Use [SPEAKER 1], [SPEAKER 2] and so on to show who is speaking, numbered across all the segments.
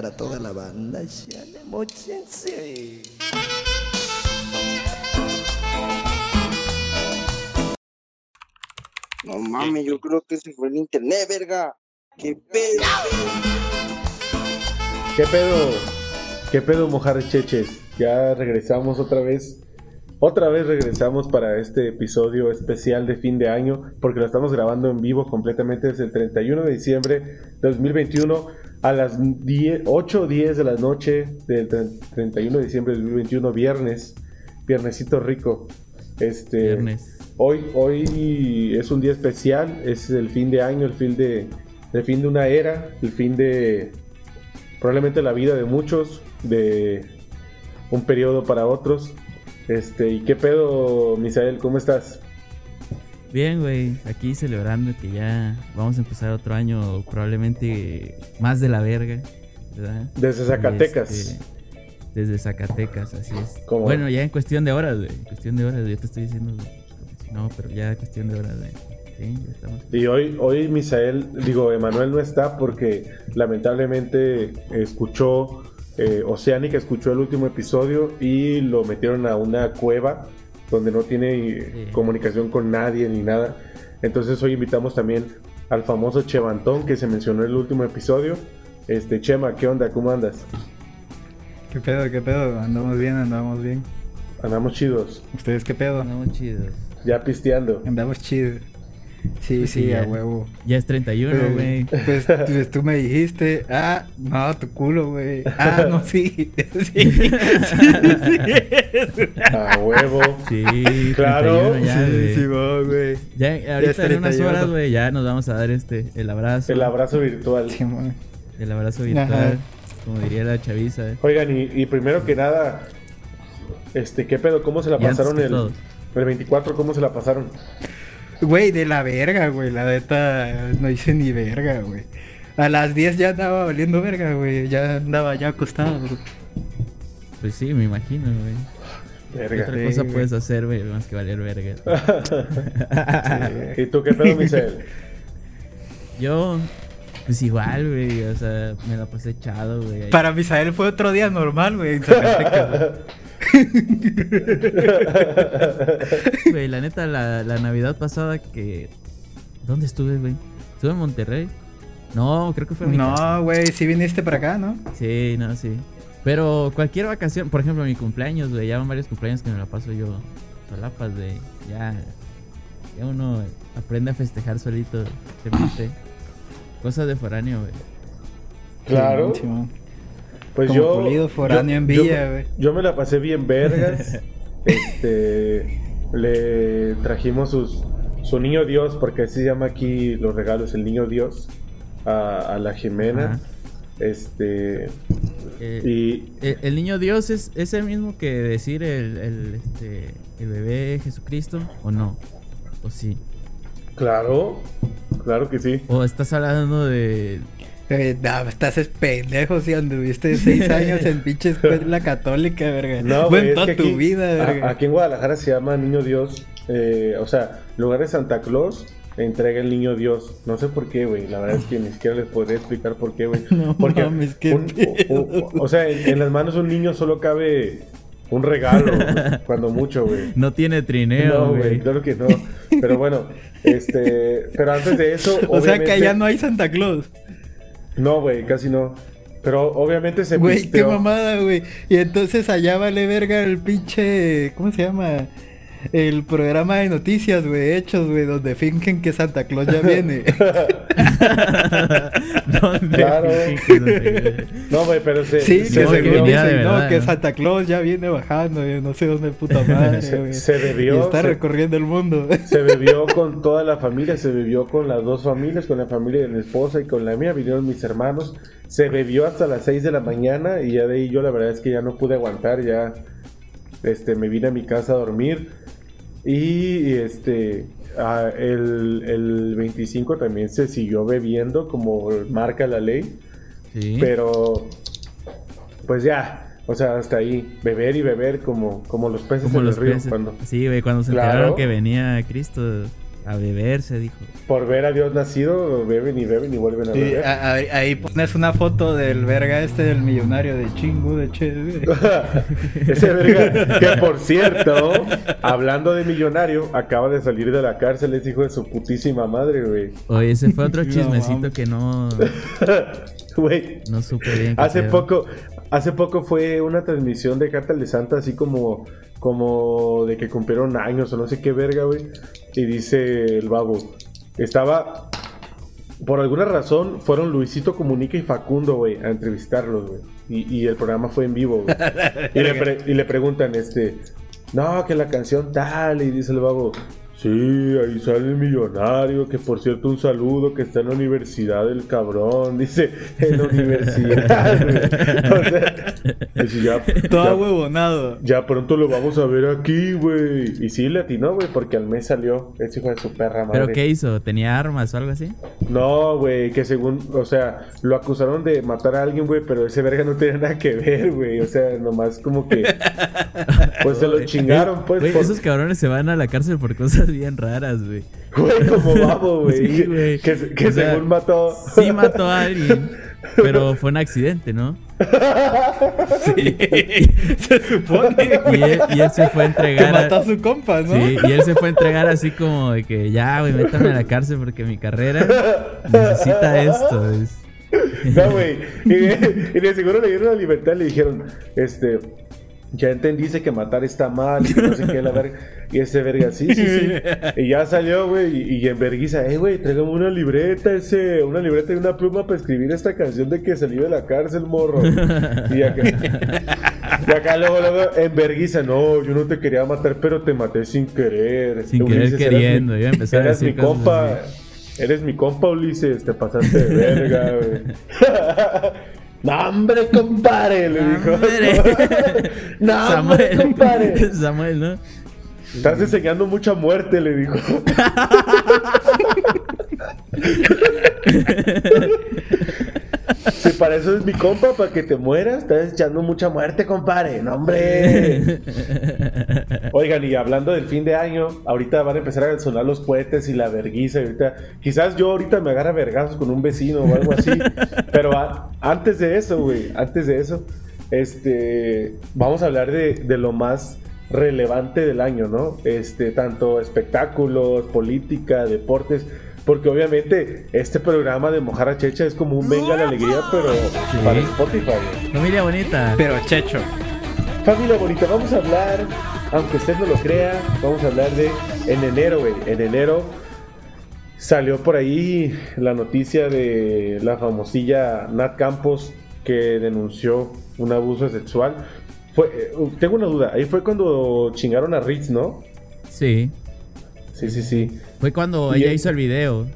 [SPEAKER 1] para toda la banda.
[SPEAKER 2] No mames, yo creo que se fue el internet, verga. ¿Qué pedo?
[SPEAKER 3] ¿Qué pedo? ¿Qué pedo, mojar cheches? Ya regresamos otra vez. Otra vez regresamos para este episodio especial de fin de año, porque lo estamos grabando en vivo completamente desde el 31 de diciembre de 2021 a las 10, 8 o 10 de la noche del 31 de diciembre de 2021, viernes, viernesito rico. Este,
[SPEAKER 4] Viernes.
[SPEAKER 3] Hoy, hoy es un día especial, es el fin de año, el fin de, el fin de una era, el fin de probablemente la vida de muchos, de un periodo para otros. Este, ¿y qué pedo, Misael? ¿Cómo estás?
[SPEAKER 4] Bien, güey, aquí celebrando que ya vamos a empezar otro año probablemente más de la verga, ¿verdad?
[SPEAKER 3] Desde Zacatecas.
[SPEAKER 4] Este, desde Zacatecas, así es.
[SPEAKER 3] ¿Cómo?
[SPEAKER 4] Bueno, ya en cuestión de horas, güey. En cuestión de horas, yo te estoy diciendo, si no, pero ya en cuestión de horas, güey. Sí, ya estamos.
[SPEAKER 3] Y hoy, hoy Misael, digo, Emanuel no está porque lamentablemente escuchó, eh, Oceánica escuchó el último episodio y lo metieron a una cueva donde no tiene
[SPEAKER 4] Sí.
[SPEAKER 3] comunicación con nadie ni nada. Entonces hoy invitamos también al famoso Chevantón que se mencionó en el último episodio. Este, Chema, ¿qué onda? ¿Cómo andas?
[SPEAKER 5] ¿Qué pedo, qué pedo? Andamos bien, andamos bien.
[SPEAKER 3] Andamos chidos,
[SPEAKER 5] ¿Ustedes qué pedo?
[SPEAKER 4] Andamos chidos.
[SPEAKER 3] ya pisteando.
[SPEAKER 5] Andamos chidos. Sí,
[SPEAKER 4] Pues
[SPEAKER 5] sí,
[SPEAKER 4] sí,
[SPEAKER 5] a
[SPEAKER 4] ya.
[SPEAKER 5] huevo.
[SPEAKER 4] Ya es 31, güey.
[SPEAKER 5] Pues, pues tú me dijiste, ah, no, tu culo, güey. Ah, no, sí. sí, sí, sí.
[SPEAKER 3] A huevo.
[SPEAKER 4] Sí,
[SPEAKER 3] Claro.
[SPEAKER 4] 31 ya,
[SPEAKER 5] Sí,
[SPEAKER 4] güey.
[SPEAKER 5] sí, va, güey.
[SPEAKER 4] Ya, ahorita
[SPEAKER 5] es
[SPEAKER 4] en unas
[SPEAKER 5] 31.
[SPEAKER 4] horas, güey, ya nos vamos a dar este, el abrazo.
[SPEAKER 3] El abrazo virtual.
[SPEAKER 5] Sí.
[SPEAKER 4] El abrazo virtual,
[SPEAKER 5] Ajá.
[SPEAKER 4] como diría la chaviza.
[SPEAKER 3] Oigan, y, y primero que nada, este, ¿qué pedo? ¿Cómo se la
[SPEAKER 4] Y
[SPEAKER 3] pasaron el, el 24? ¿Cómo se la pasaron?
[SPEAKER 5] Güey, de la verga, güey. La neta, no hice ni verga, güey. A las 10 ya andaba valiendo verga, güey. Ya andaba ya acostado. güey.
[SPEAKER 4] Pues sí, me imagino, güey. ¿Qué
[SPEAKER 3] Verga.
[SPEAKER 4] otra
[SPEAKER 5] Sí,
[SPEAKER 4] cosa puedes hacer, güey? Más que valer verga.
[SPEAKER 3] ¿Y tú qué pedo, Michelle?
[SPEAKER 4] Yo, pues igual, güey. O sea, me la pasé echado, güey.
[SPEAKER 5] Para Misael fue otro día normal, güey. güey.
[SPEAKER 4] La neta, la, la Navidad pasada que... ¿Dónde estuve, güey? ¿Estuve en Monterrey? No, creo que fue en mi casa.
[SPEAKER 5] No, güey, sí viniste para acá, ¿no?
[SPEAKER 4] Sí, no, sí. Pero cualquier vacación, por ejemplo, mi cumpleaños, güey, ya van varios cumpleaños que me la paso yo solapas, güey. Ya, ya uno aprende a festejar solito, se mete. Cosas de foráneo, güey.
[SPEAKER 3] Claro.
[SPEAKER 5] Sí.
[SPEAKER 3] Pues
[SPEAKER 5] Como
[SPEAKER 3] yo.
[SPEAKER 5] pulido foráneo en
[SPEAKER 3] yo-
[SPEAKER 5] Villa,
[SPEAKER 3] yo-
[SPEAKER 5] güey.
[SPEAKER 3] Yo me la pasé bien vergas. este. Le trajimos sus, su niño Dios, porque así se llama aquí los regalos, el niño Dios, a, a la Jimena.
[SPEAKER 4] Ajá.
[SPEAKER 3] Este.
[SPEAKER 4] Eh,
[SPEAKER 3] Y.
[SPEAKER 4] el, el niño Dios es, es el mismo que decir el, el, este, el bebé Jesucristo, ¿o no? ¿O sí?
[SPEAKER 3] Claro. Claro que sí.
[SPEAKER 4] ¿O estás hablando de...
[SPEAKER 5] Eh, no, estás es pendejo si anduviste seis años en pinche escuela católica, verga.
[SPEAKER 3] No,
[SPEAKER 5] Bueno,
[SPEAKER 3] güey, es
[SPEAKER 5] toda
[SPEAKER 3] que
[SPEAKER 5] tu
[SPEAKER 3] aquí,
[SPEAKER 5] vida,
[SPEAKER 3] a-
[SPEAKER 5] verga.
[SPEAKER 3] aquí en Guadalajara se llama Niño Dios. eh, o sea, en lugar de Santa Claus, entrega el Niño Dios. No sé por qué, güey. La verdad es que ni siquiera les podría explicar por qué, güey.
[SPEAKER 5] No
[SPEAKER 3] Porque
[SPEAKER 5] mames, qué
[SPEAKER 3] un- o sea, en, en las manos de un niño solo cabe un regalo, güey, cuando mucho, güey.
[SPEAKER 4] No tiene trineo,
[SPEAKER 3] No, güey,
[SPEAKER 4] güey.
[SPEAKER 3] claro que no. Pero bueno, este, pero antes de eso,
[SPEAKER 5] O sea que allá no hay Santa Claus.
[SPEAKER 3] No, güey, casi no. Pero obviamente se
[SPEAKER 5] Güey, qué mamada, güey. Y entonces allá vale verga el pinche. ¿Cómo se llama? El programa de noticias, güey, hechos, güey, donde fingen que Santa Claus ya viene.
[SPEAKER 4] ¿Dónde?
[SPEAKER 3] Claro.
[SPEAKER 4] No
[SPEAKER 3] güey, pero se,
[SPEAKER 5] Sí,
[SPEAKER 3] se
[SPEAKER 5] que
[SPEAKER 4] no,
[SPEAKER 5] según
[SPEAKER 4] que
[SPEAKER 3] debió-
[SPEAKER 5] dicen, no, que. Santa Claus ya viene bajando, güey, no sé dónde puta madre,
[SPEAKER 3] Se-
[SPEAKER 5] güey.
[SPEAKER 3] se debió,
[SPEAKER 5] Y está
[SPEAKER 3] se-
[SPEAKER 5] recorriendo el mundo.
[SPEAKER 3] Se bebió con toda la familia, se bebió con las dos familias, con la familia de mi esposa y con la mía, vinieron mis hermanos. Se bebió hasta las 6 de la mañana y ya de ahí yo la verdad es que ya no pude aguantar, ya este, me vine a mi casa a dormir. Y este, ah, el, el 25 también se siguió bebiendo como marca la ley,
[SPEAKER 4] Sí.
[SPEAKER 3] pero pues ya, o sea, hasta ahí, beber y beber como, como los peces
[SPEAKER 4] Como
[SPEAKER 3] en
[SPEAKER 4] los
[SPEAKER 3] el río.
[SPEAKER 4] peces.
[SPEAKER 3] Cuando...
[SPEAKER 4] Sí, güey, cuando se
[SPEAKER 3] Claro.
[SPEAKER 4] enteraron que venía Cristo. A beber, se dijo.
[SPEAKER 3] Por ver a Dios nacido, beben y beben y vuelven a
[SPEAKER 5] Sí,
[SPEAKER 3] beber.
[SPEAKER 5] a- a- ahí pones una foto del verga este del millonario de chingo de che.
[SPEAKER 3] Ese verga, que por cierto, hablando de millonario, acaba de salir de la cárcel, es hijo de su putísima madre, güey.
[SPEAKER 4] Oye, ese fue otro chismecito que no,
[SPEAKER 3] Güey,
[SPEAKER 4] no supe bien.
[SPEAKER 3] hace poco, hace poco fue una transmisión de Carta de Santa, así como, como de que cumplieron años o no sé qué verga, güey. Y dice el babo, estaba, por alguna razón, fueron Luisito Comunica y Facundo, güey, a entrevistarlos, güey. Y, y el programa fue en vivo, güey. y, le y le preguntan, este, no, que la canción tal, y dice el babo. Sí, ahí sale el millonario, que por cierto un saludo, que está en la universidad el cabrón, dice, en la universidad, güey. O sea, dice, ya,
[SPEAKER 5] Todo
[SPEAKER 3] ya-
[SPEAKER 5] huevonado.
[SPEAKER 3] ya pronto lo vamos a ver aquí, güey. Y sí le atinó, güey, porque al mes salió ese hijo de su perra madre.
[SPEAKER 4] ¿Pero qué hizo? ¿Tenía armas o algo así?
[SPEAKER 3] No, güey, que según, o sea, lo acusaron de matar a alguien, güey, pero ese verga no tenía nada que ver, güey. O sea, nomás como que. Pues se lo chingaron, pues.
[SPEAKER 4] Güey,
[SPEAKER 3] por-
[SPEAKER 4] esos cabrones se van a la cárcel por cosas bien raras, güey.
[SPEAKER 3] Güey, como babo, güey.
[SPEAKER 4] Sí, güey.
[SPEAKER 3] Que, que
[SPEAKER 4] O sea,
[SPEAKER 3] según mató.
[SPEAKER 4] Sí mató a alguien, pero fue un accidente, ¿no?
[SPEAKER 5] Se supone
[SPEAKER 4] Y él, y él se fue a
[SPEAKER 5] que
[SPEAKER 4] entregar.
[SPEAKER 5] mató
[SPEAKER 4] a-
[SPEAKER 5] a su compa, ¿no?
[SPEAKER 4] Sí, y él se fue a entregar así como de que ya, güey, métame a la cárcel porque mi carrera necesita esto. es-
[SPEAKER 3] No, güey. Y, y de seguro le dieron la libertad y le dijeron, este, ya entendiste que matar está mal y que no sé qué, la verga. Y ese verga, sí, sí, sí. Y ya salió, güey, y, y en verguiza, eh, güey, tráigame una libreta, ese, una libreta y una pluma para escribir esta canción de que salí de la cárcel, morro. Y acá, y acá luego, luego, en verguiza, no, yo no te quería matar, pero te maté sin querer.
[SPEAKER 4] Sin querer
[SPEAKER 3] Ulises, eras
[SPEAKER 4] queriendo,
[SPEAKER 3] mi-
[SPEAKER 4] a decir
[SPEAKER 3] mi compa.
[SPEAKER 4] así.
[SPEAKER 3] Eres mi compa, Ulises, te pasaste de verga, güey. no, hombre, compadre, le dijo. No, hombre, compadre.
[SPEAKER 4] Samuel, Samuel, ¿no?
[SPEAKER 3] Estás enseñando mucha muerte, le dijo. Si para eso es mi compa, para que te mueras, estás echando mucha muerte, compadre. No, hombre. Oigan, y hablando del fin de año, ahorita van a empezar a sonar los cohetes y la verguiza. Ahorita, quizás yo ahorita me agarra vergazos con un vecino o algo así. pero a- antes de eso, güey, antes de eso, este, vamos a hablar de, de lo más relevante del año, ¿no? Este, tanto espectáculos, política, deportes. Porque obviamente este programa de Mojar a Checha es como un venga la alegría, pero para Spotify.
[SPEAKER 4] Familia bonita.
[SPEAKER 5] Pero checho.
[SPEAKER 3] Familia bonita, vamos a hablar, aunque usted no lo crea, vamos a hablar de en enero, güey. En enero salió por ahí la noticia de la famosilla Nat Campos que denunció un abuso sexual. Fue, eh, tengo una duda, ahí fue cuando chingaron a Ritz, ¿no?
[SPEAKER 4] Sí.
[SPEAKER 3] Sí, sí, sí.
[SPEAKER 4] Fue cuando
[SPEAKER 3] Y
[SPEAKER 4] ella hizo el video.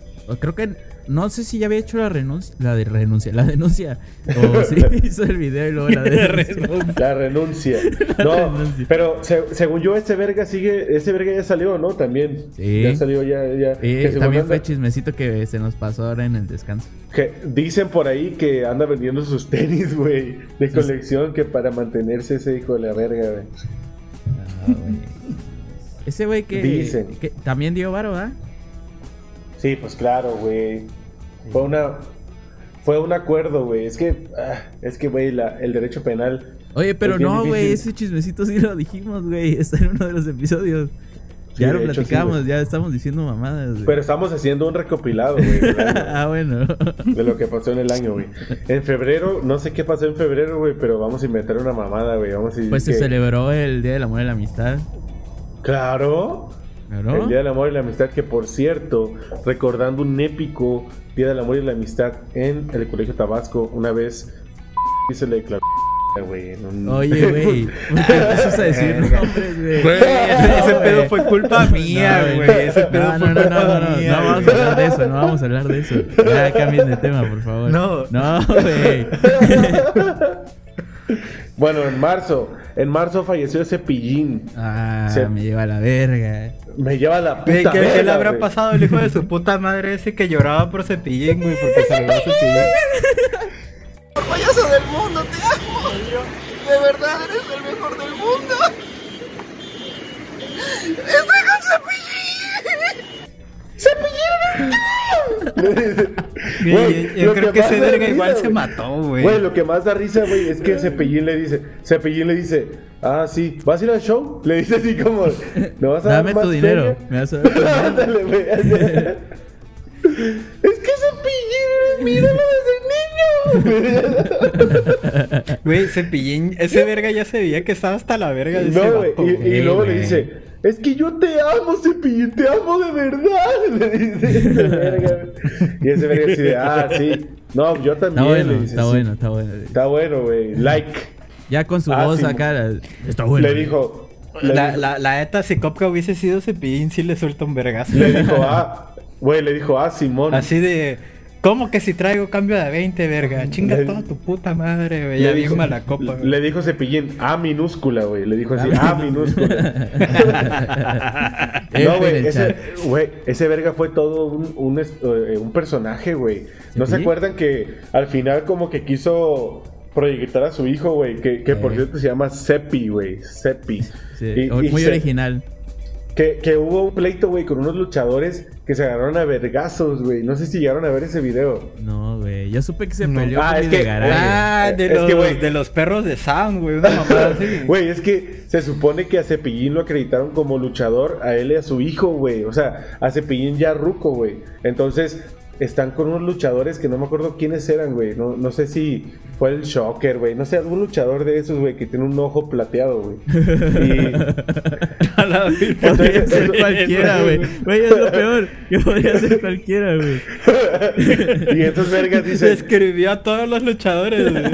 [SPEAKER 4] Creo que. No sé si ya había hecho la renuncia. La de renuncia. La denuncia. O sí hizo el video y luego la denuncia.
[SPEAKER 3] La renuncia. No,
[SPEAKER 4] renuncia.
[SPEAKER 3] pero se- según yo, ese verga sigue, ese verga ya salió, ¿no? También.
[SPEAKER 4] Sí.
[SPEAKER 3] Ya salió, ya, ya. Según
[SPEAKER 4] también
[SPEAKER 3] anda-
[SPEAKER 4] fue chismecito que se nos pasó ahora en el descanso.
[SPEAKER 3] Que dicen por ahí que anda vendiendo sus tenis, güey, de colección que para mantenerse ese hijo de la verga, güey.
[SPEAKER 4] Ah, güey. Ese güey que,
[SPEAKER 3] Dicen.
[SPEAKER 4] que también dio varo, ¿ah?
[SPEAKER 3] Sí, pues claro, güey. Fue una fue un acuerdo, güey. Es que ah, es que güey, el derecho penal
[SPEAKER 4] Oye, pero no, güey, ese chismecito sí lo dijimos, güey. Está en uno de los episodios.
[SPEAKER 3] Sí,
[SPEAKER 4] ya lo
[SPEAKER 3] hecho, sí,
[SPEAKER 4] platicamos, ya estamos diciendo mamadas, güey.
[SPEAKER 3] pero estamos haciendo un recopilado, güey,
[SPEAKER 4] ah, bueno.
[SPEAKER 3] de lo que pasó en el año, güey. En febrero, no sé qué pasó en febrero, güey, pero vamos a inventar una mamada, güey. Vamos a decir
[SPEAKER 4] Pues se celebró el Día del Amor y la Amistad.
[SPEAKER 3] Claro.
[SPEAKER 4] ¿No?
[SPEAKER 3] El Día del Amor y la Amistad, que por cierto, recordando un épico Día del Amor y la Amistad en el Colegio Tabasco, una vez y se le declaró, güey. en un-
[SPEAKER 4] Oye, güey. ¿Por qué empiezas a decir nombres, güey?
[SPEAKER 5] Ese, pedo fue culpa mía,
[SPEAKER 4] No,
[SPEAKER 5] güey. Ese pedo
[SPEAKER 4] No,
[SPEAKER 5] fue
[SPEAKER 4] no, no,
[SPEAKER 5] culpa
[SPEAKER 4] no, no, no,
[SPEAKER 5] mía.
[SPEAKER 4] no vamos a hablar de eso, no vamos a hablar de eso. Ya cambien de tema, por favor.
[SPEAKER 5] No.
[SPEAKER 4] No, güey.
[SPEAKER 3] Bueno, en marzo, en marzo falleció Cepillín.
[SPEAKER 4] Ah,
[SPEAKER 3] Se-
[SPEAKER 4] me lleva a la verga.
[SPEAKER 3] Me lleva la
[SPEAKER 5] Güey,
[SPEAKER 3] puta
[SPEAKER 5] ¿Qué, qué le habrá
[SPEAKER 3] güey.
[SPEAKER 5] pasado al hijo de su puta madre ese que lloraba por Cepillín, güey? Porque se le va Cepillín.
[SPEAKER 1] Payaso del mundo, te amo. De verdad eres el mejor del mundo. Estoy con Cepillín.
[SPEAKER 5] Güey,
[SPEAKER 3] Güey,
[SPEAKER 5] yo
[SPEAKER 3] lo
[SPEAKER 5] creo que
[SPEAKER 3] más
[SPEAKER 5] ese
[SPEAKER 3] da
[SPEAKER 5] verga
[SPEAKER 3] risa,
[SPEAKER 5] igual se
[SPEAKER 3] güey.
[SPEAKER 5] mató, güey.
[SPEAKER 3] Güey, lo que más da risa, güey, es que Cepillín le dice, Cepillín le dice, ah, sí, ¿vas a ir al show? Le dice así como, ¿me vas a dar
[SPEAKER 4] Dame
[SPEAKER 3] más
[SPEAKER 4] tu dinero.
[SPEAKER 3] feria?"
[SPEAKER 4] Me vas a dar.
[SPEAKER 3] Ándale, güey. Es que Cepillín, míralo desde niño.
[SPEAKER 5] Güey, Cepillín, ese verga ya se veía que estaba hasta la verga de ese
[SPEAKER 3] No, güey,
[SPEAKER 5] vato,
[SPEAKER 3] y, y
[SPEAKER 5] güey.
[SPEAKER 3] luego le
[SPEAKER 4] güey.
[SPEAKER 3] dice, es que yo te amo, Cepillín, te amo de verdad. Le dice ese verga. Y ese verga así de, ah, sí. No, yo también.
[SPEAKER 4] Está bueno,
[SPEAKER 3] le dice,
[SPEAKER 4] está
[SPEAKER 3] "Sí".
[SPEAKER 4] bueno, está bueno.
[SPEAKER 3] Está bueno, güey. Like.
[SPEAKER 4] Ya con su
[SPEAKER 3] Ah,
[SPEAKER 4] voz
[SPEAKER 3] sí,
[SPEAKER 4] acá. Está bueno.
[SPEAKER 3] Le dijo. Le
[SPEAKER 5] La,
[SPEAKER 3] dijo,
[SPEAKER 5] la, la neta, si Copca hubiese sido Cepillín, sí le suelta un vergazo.
[SPEAKER 3] le dijo, ah, güey, le dijo, ah, Simón.
[SPEAKER 5] Así de, ¿cómo que si traigo cambio de 20, verga? Chinga
[SPEAKER 3] Le-
[SPEAKER 5] toda tu puta madre, güey. Ya
[SPEAKER 3] dijo-
[SPEAKER 5] mala copa, güey.
[SPEAKER 3] Le dijo Cepillín, A minúscula, güey. Le dijo así, A minúscula. No, güey, ese, güey, ese verga fue todo un, un, est- eh, un personaje, güey. ¿No se acuerdan que al final como que quiso proyectar a su hijo, güey? Que, que por
[SPEAKER 4] Eh.
[SPEAKER 3] cierto se llama Seppi, güey. Seppi.
[SPEAKER 4] Sí,
[SPEAKER 3] Y- y
[SPEAKER 4] muy
[SPEAKER 3] se-
[SPEAKER 4] original.
[SPEAKER 3] Que, que hubo un pleito, güey, con unos luchadores que se agarraron a vergazos, güey. No sé si llegaron a ver ese video.
[SPEAKER 4] No, güey. Yo supe que se
[SPEAKER 5] No.
[SPEAKER 4] peleó
[SPEAKER 3] Ah,
[SPEAKER 4] con
[SPEAKER 3] es que-.
[SPEAKER 5] Ah, de,
[SPEAKER 3] Es
[SPEAKER 5] los,
[SPEAKER 3] que,
[SPEAKER 5] de los perros de Sound, güey. Una mamada así.
[SPEAKER 3] Güey, es que se supone que a Cepillín lo acreditaron como luchador, a él y a su hijo, güey. O sea, a Cepillín ya ruco, güey. Entonces, están con unos luchadores que no me acuerdo quiénes eran, güey. No, no sé si fue el Shocker, güey. No sé, algún luchador de esos, güey, que tiene un ojo plateado, güey. Y...
[SPEAKER 4] Podría ser cualquiera, güey. Güey, es lo peor. Que podría ser cualquiera, güey.
[SPEAKER 3] y estos vergas dicen...
[SPEAKER 5] Describió a todos los luchadores, güey.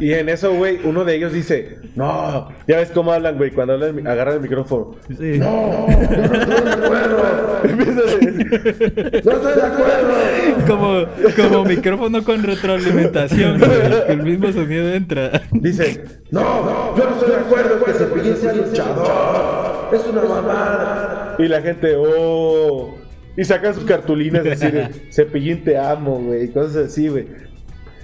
[SPEAKER 3] Y en eso, güey, uno de ellos dice... No, ya ves cómo hablan, güey, cuando hablan, agarran el micrófono.
[SPEAKER 4] Sí.
[SPEAKER 3] No, no estoy de acuerdo. Empiezan a decir, no estoy de acuerdo.
[SPEAKER 5] Como, como micrófono con retroalimentación. Que el mismo sonido entra.
[SPEAKER 3] Dicen, no, yo no estoy de acuerdo que Cepillín sea luchador. Es una mamada. Y la gente, oh. Y sacan sus cartulinas y decir, Cepillín te amo, güey. y Cosas así, güey.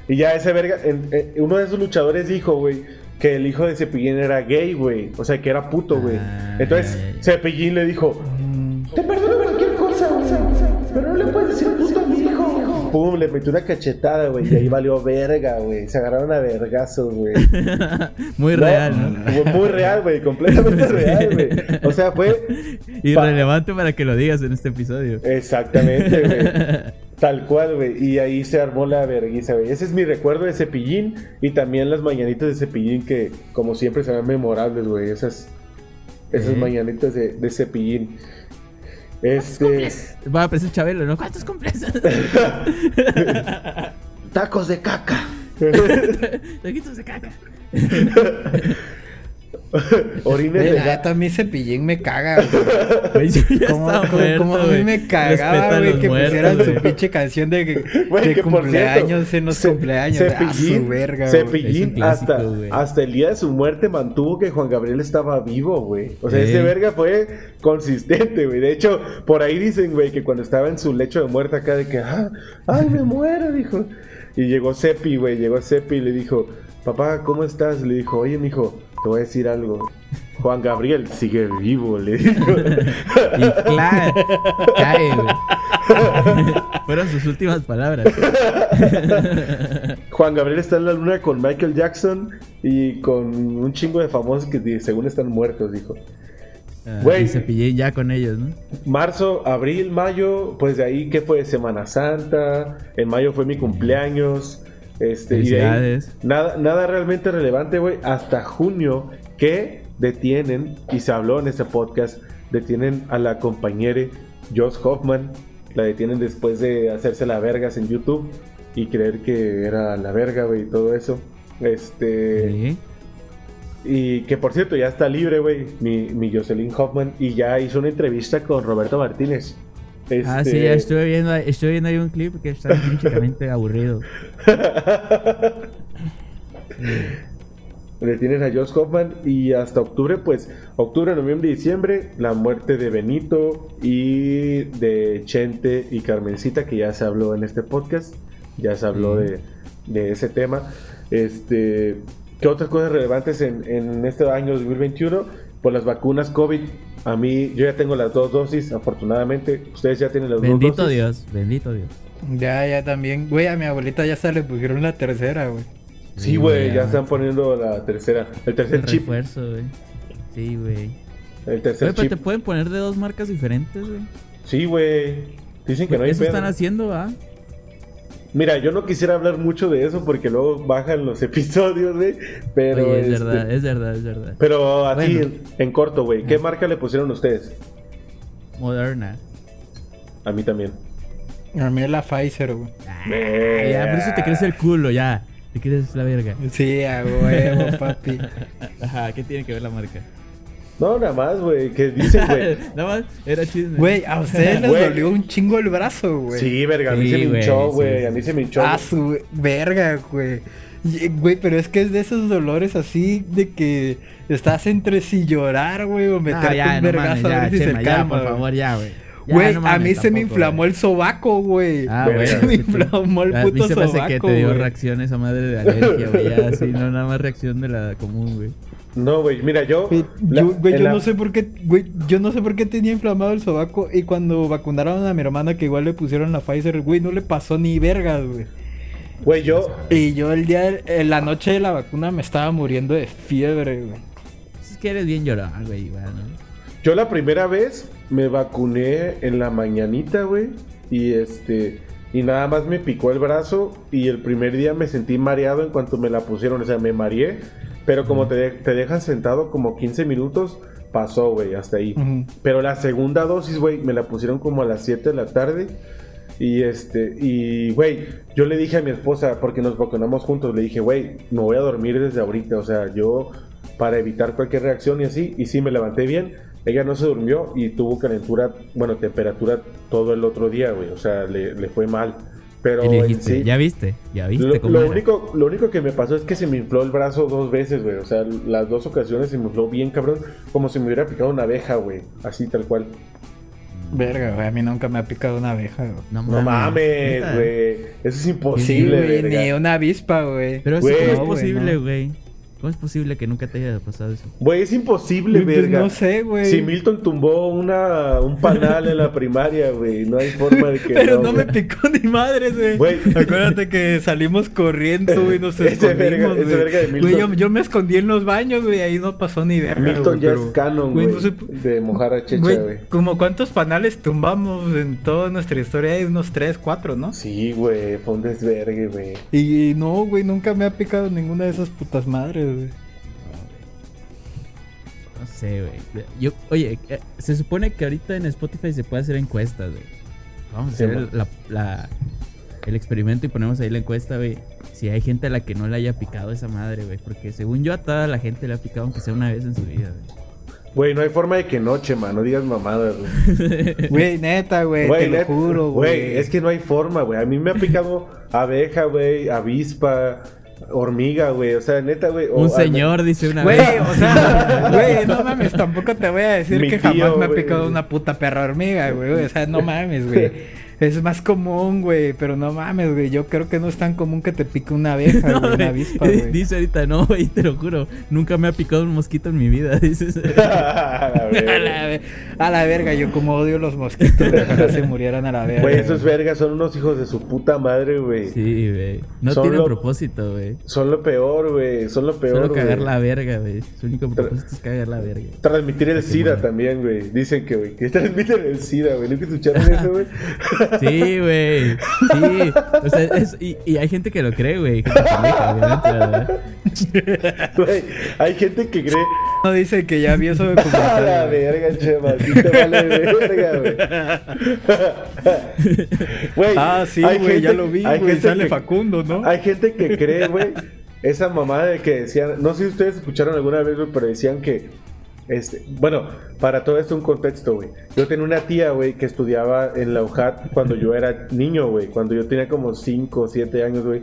[SPEAKER 3] Y ya ese verga, en- en- uno de esos luchadores dijo, güey, que el hijo de Cepillín era gay, güey. O sea, que era puto, güey.
[SPEAKER 4] Ah,
[SPEAKER 3] Entonces. Cepillín le dijo, te perdono cualquier Pum, le metió una cachetada, güey. Y ahí valió verga, güey. Se agarraron a vergazos, güey.
[SPEAKER 4] Muy
[SPEAKER 3] No,
[SPEAKER 4] real, ¿no?
[SPEAKER 3] Muy real, güey. Completamente real, güey. O sea, fue.
[SPEAKER 4] Irrelevante para que lo digas en este episodio.
[SPEAKER 3] Exactamente, güey. Tal cual, güey. Y ahí se armó la verguiza, güey. Ese es mi recuerdo de Cepillín. Y también las mañanitas de Cepillín que, como siempre, se ven memorables, güey. Esas, esas
[SPEAKER 4] Sí.
[SPEAKER 3] mañanitas de, de Cepillín. Este.
[SPEAKER 4] Va a aparecer Chabelo, ¿no? ¿Cuántos cumples?
[SPEAKER 2] Tacos de caca.
[SPEAKER 4] Taquitos de caca.
[SPEAKER 3] Orines de gato.
[SPEAKER 5] neta, a mí Cepillín me caga, güey.
[SPEAKER 4] Muerto,
[SPEAKER 5] a mí me cagaba, güey,
[SPEAKER 4] los
[SPEAKER 5] que
[SPEAKER 4] muertos,
[SPEAKER 5] pusieran su pinche canción de,
[SPEAKER 3] que
[SPEAKER 5] cumpleaños
[SPEAKER 3] cierto,
[SPEAKER 5] en los
[SPEAKER 3] Ce-
[SPEAKER 5] cumpleaños. Ah, su verga,
[SPEAKER 3] Cepillín
[SPEAKER 4] clásico,
[SPEAKER 3] hasta, el día de su muerte mantuvo que Juan Gabriel estaba vivo, güey. O sea, ese verga fue consistente, güey. De hecho, por ahí dicen, güey, que cuando estaba en su lecho de muerte acá de que, ah, ay, me muero, dijo. Y llegó Cepi, güey, llegó Cepi y le dijo, papá, ¿cómo estás? Le dijo, oye, mijo, te voy a decir algo. Juan Gabriel sigue vivo, le dijo.
[SPEAKER 4] Y claro, cae. Fueron sus últimas palabras.
[SPEAKER 3] Juan Gabriel está en la luna con Michael Jackson y con un chingo de famosos que según están muertos, dijo.
[SPEAKER 4] Ah,
[SPEAKER 3] Güey.
[SPEAKER 4] Y cepillé ya con ellos, ¿no?
[SPEAKER 3] Marzo, abril, mayo, pues de ahí que fue Semana Santa, en mayo fue mi cumpleaños, este, y de ahí
[SPEAKER 4] Felicidades.
[SPEAKER 3] nada, nada realmente relevante, güey, hasta junio que detienen, y se habló en este podcast, detienen a la compañera Josh Hoffman, la detienen después de hacerse la vergas en YouTube y creer que era la verga, güey, y todo eso. Este,
[SPEAKER 4] Sí.
[SPEAKER 3] y que por cierto, ya está libre, güey, mi, mi Jocelyn Hoffman. Y ya hizo una entrevista con Roberto Martínez.
[SPEAKER 4] Ah,
[SPEAKER 3] Este,
[SPEAKER 4] sí, ya estuve viendo, estuve viendo ahí un clip que está pinchamente aburrido.
[SPEAKER 3] Le tienen a Josh Hoffman. Y hasta octubre, pues, octubre, noviembre y diciembre, la muerte de Benito y de Chente y Carmencita, que ya se habló en este podcast. Ya se habló de, de ese tema. Este. ¿Qué otras cosas relevantes en, en este año 2021? Pues las vacunas COVID A mí, yo ya tengo las dos dosis, afortunadamente. Ustedes ya tienen las dos
[SPEAKER 4] Bendito
[SPEAKER 3] dosis.
[SPEAKER 4] Dios, bendito Dios.
[SPEAKER 5] Ya, ya también. Güey, a mi abuelita ya se le pusieron la tercera, güey.
[SPEAKER 3] Sí, güey, ya están poniendo la tercera. El tercer
[SPEAKER 4] El
[SPEAKER 3] chip.
[SPEAKER 4] refuerzo, güey. Sí, güey.
[SPEAKER 3] El tercer
[SPEAKER 4] pero
[SPEAKER 3] chip.
[SPEAKER 4] te pueden poner de dos marcas diferentes, güey.
[SPEAKER 3] Sí, güey. Dicen que no hay
[SPEAKER 4] Eso
[SPEAKER 3] pedo.
[SPEAKER 4] están haciendo, ¿ah?
[SPEAKER 3] Mira, yo no quisiera hablar mucho de eso porque luego bajan los episodios, güey. Pero
[SPEAKER 4] Oye, es
[SPEAKER 3] este,
[SPEAKER 4] verdad, es verdad, es verdad.
[SPEAKER 3] Pero así,
[SPEAKER 4] Bueno.
[SPEAKER 3] en, en corto, güey. ¿Qué marca le pusieron ustedes?
[SPEAKER 4] Moderna.
[SPEAKER 3] A mí también.
[SPEAKER 5] A mí es la Pfizer, güey.
[SPEAKER 4] Ah, ya, por eso te crece el culo, ya. Te crees la verga.
[SPEAKER 5] Sí, a huevo, papi.
[SPEAKER 4] Ajá, ¿qué tiene que ver la marca?
[SPEAKER 3] No, nada más, güey. Que dicen, güey.
[SPEAKER 4] Nada más, era chisme.
[SPEAKER 5] Güey, a ustedes les dolió un chingo el brazo, güey.
[SPEAKER 3] Sí, verga, a mí
[SPEAKER 4] Sí,
[SPEAKER 3] se me hinchó, güey.
[SPEAKER 4] sí.
[SPEAKER 3] A mí se me hinchó.
[SPEAKER 5] Ah, su verga, güey. Güey, pero es que es de esos dolores así de que estás entre si llorar, güey, o meterte
[SPEAKER 4] Ah, ya,
[SPEAKER 5] un vergazo a ver si se
[SPEAKER 4] ya,
[SPEAKER 5] calma.
[SPEAKER 4] por favor, ya, güey.
[SPEAKER 5] Güey,
[SPEAKER 4] no
[SPEAKER 5] a mí se me inflamó el sobaco, güey.
[SPEAKER 4] Ah, güey.
[SPEAKER 5] se me inflamó el
[SPEAKER 4] A
[SPEAKER 5] puto
[SPEAKER 4] mí se me hace
[SPEAKER 5] sobaco,
[SPEAKER 4] que te dio reacción esa madre de alergia, güey. Ya, así, no, nada más reacción de la común, güey.
[SPEAKER 3] No, güey, mira, yo.
[SPEAKER 5] Güey,
[SPEAKER 3] la-
[SPEAKER 5] yo, güey,
[SPEAKER 3] en
[SPEAKER 5] yo
[SPEAKER 3] la-
[SPEAKER 5] no sé por qué, güey, yo no sé por qué tenía inflamado el sobaco y cuando vacunaron a mi hermana que igual le pusieron la Pfizer, güey, no le pasó ni vergas, güey.
[SPEAKER 3] Güey, yo.
[SPEAKER 5] Y yo el día, en la noche de la vacuna me estaba muriendo de fiebre, güey.
[SPEAKER 4] Es que eres bien llorón, güey, igual, ¿no?
[SPEAKER 3] Yo la primera vez me vacuné en la mañanita, güey. Y este. Y nada más me picó el brazo. Y el primer día me sentí mareado en cuanto me la pusieron. O sea, me mareé. Pero como te, de- te dejan sentado como 15 minutos, pasó, güey, hasta ahí. Pero la segunda dosis, güey, me la pusieron como a las 7 de la tarde. Y este, y güey, yo le dije a mi esposa, porque nos vacunamos juntos, le dije, güey, me voy a dormir desde ahorita. O sea, yo, para evitar cualquier reacción y así, y sí, me levanté bien. Ella no se durmió y tuvo calentura, bueno, temperatura todo el otro día, güey. O sea, le, le fue mal. Pero
[SPEAKER 4] Y le
[SPEAKER 3] en
[SPEAKER 4] dijiste,
[SPEAKER 3] sí-
[SPEAKER 4] ¿ya viste? ¿Ya viste
[SPEAKER 3] lo,
[SPEAKER 4] cómo
[SPEAKER 3] lo
[SPEAKER 4] era?
[SPEAKER 3] único, lo único que me pasó es que se me infló el brazo dos veces, güey. O sea, las dos ocasiones se me infló bien, cabrón. Como si me hubiera picado una abeja, güey. Así tal cual.
[SPEAKER 5] Verga, güey, a mí nunca me ha picado una abeja, güey.
[SPEAKER 4] No
[SPEAKER 3] No mames, güey. Eso es
[SPEAKER 5] Sí,
[SPEAKER 3] imposible,
[SPEAKER 5] güey, ni una avispa, güey.
[SPEAKER 4] Pero eso
[SPEAKER 3] Güey,
[SPEAKER 4] es
[SPEAKER 5] no, güey,
[SPEAKER 4] posible,
[SPEAKER 5] no.
[SPEAKER 4] Güey. ¿Cómo es posible que nunca te haya pasado eso?
[SPEAKER 3] Güey, es imposible,
[SPEAKER 5] Güey, pues,
[SPEAKER 3] verga.
[SPEAKER 5] no sé, güey.
[SPEAKER 3] Si Milton tumbó una, un panal en la primaria, güey. No hay forma de que.
[SPEAKER 5] Pero
[SPEAKER 3] no,
[SPEAKER 5] no me
[SPEAKER 3] güey.
[SPEAKER 5] picó ni madres, güey.
[SPEAKER 3] Güey.
[SPEAKER 5] Acuérdate que salimos corriendo y nos
[SPEAKER 3] Ese
[SPEAKER 5] escondimos,
[SPEAKER 3] ese
[SPEAKER 5] güey.
[SPEAKER 3] verga de
[SPEAKER 5] Güey,
[SPEAKER 3] Milton.
[SPEAKER 5] yo, yo me escondí en los baños, güey, ahí no pasó ni verga,
[SPEAKER 3] Milton
[SPEAKER 5] güey,
[SPEAKER 3] ya
[SPEAKER 5] pero-
[SPEAKER 3] es canon, güey.
[SPEAKER 5] no sé-
[SPEAKER 3] De mojar a Checha,
[SPEAKER 5] Güey,
[SPEAKER 3] güey.
[SPEAKER 5] como cuántos panales tumbamos en toda nuestra historia, hay unos 3, 4, ¿no?
[SPEAKER 3] Sí, güey. Fue un desvergue, güey.
[SPEAKER 5] Y no, güey, nunca me ha picado ninguna de esas putas madres, güey.
[SPEAKER 4] No sé, güey. Yo, oye, eh, se supone que ahorita en Spotify se puede hacer encuestas, güey. Vamos a
[SPEAKER 3] Sí,
[SPEAKER 4] hacer
[SPEAKER 3] man.
[SPEAKER 4] el, la, la- el experimento y ponemos ahí la encuesta, güey. Si hay gente a la que no le haya picado esa madre, güey. Porque según yo a toda la gente le ha picado aunque sea una vez en su vida, güey.
[SPEAKER 3] Güey, no hay forma de que no, Chema. No digas mamadas, güey.
[SPEAKER 5] Güey, neta, güey,
[SPEAKER 3] Güey,
[SPEAKER 5] te lo juro, güey.
[SPEAKER 3] es que no hay forma, güey. A mí me ha picado abeja, güey, avispa, hormiga, güey. O sea, neta, güey.
[SPEAKER 4] Un señor dice una
[SPEAKER 5] Güey,
[SPEAKER 4] vez.
[SPEAKER 5] o sea, güey, no mames, tampoco te voy a decir
[SPEAKER 3] Mi
[SPEAKER 5] que
[SPEAKER 3] tío,
[SPEAKER 5] jamás me ha picado una puta perra hormiga, güey. O sea, no mames, güey. Es más común, güey, pero no mames, güey. Yo creo que no es tan común que te pique una abeja,
[SPEAKER 4] No,
[SPEAKER 5] güey, una avispa, güey.
[SPEAKER 4] Dice ahorita, no, güey, te lo juro. Nunca me ha picado un mosquito en mi vida. Dices.
[SPEAKER 3] A la
[SPEAKER 5] A
[SPEAKER 3] verga.
[SPEAKER 5] la, ve- a la verga, yo como odio los mosquitos, ojalá se murieran a la verga.
[SPEAKER 3] Güey, esos vergas son unos hijos de su puta madre, güey.
[SPEAKER 4] Sí, güey. No
[SPEAKER 3] Son
[SPEAKER 4] tienen
[SPEAKER 3] lo-
[SPEAKER 4] propósito, güey.
[SPEAKER 3] Son lo peor, güey. Son lo peor,
[SPEAKER 4] Solo cagar
[SPEAKER 3] güey.
[SPEAKER 4] la verga, güey. Su único propósito es cagar la verga.
[SPEAKER 3] Transmitir el SIDA también, güey. Dicen que, güey, que transmiten el SIDA, güey. ¿Nunca escucharon eso, güey?
[SPEAKER 4] Sí, güey. Sí. O sea, es- y, y hay gente que lo cree, güey.
[SPEAKER 3] Hay gente que cree.
[SPEAKER 5] No dice que ya vi eso de
[SPEAKER 3] A la
[SPEAKER 5] güey.
[SPEAKER 3] verga, Chema. Sí te vale verga, güey. Güey.
[SPEAKER 5] Ah, sí, güey, ya lo vi,
[SPEAKER 3] hay
[SPEAKER 5] güey.
[SPEAKER 3] gente
[SPEAKER 5] Sale
[SPEAKER 3] que-
[SPEAKER 5] Facundo, ¿no?
[SPEAKER 3] Hay gente que cree, güey, esa mamada de que decían, no sé si ustedes escucharon alguna vez, güey, pero decían que, este, bueno, para todo esto un contexto, güey. Yo tenía una tía, güey, que estudiaba en la UJAT cuando yo era niño, güey, cuando yo tenía como 5 o 7 años, güey.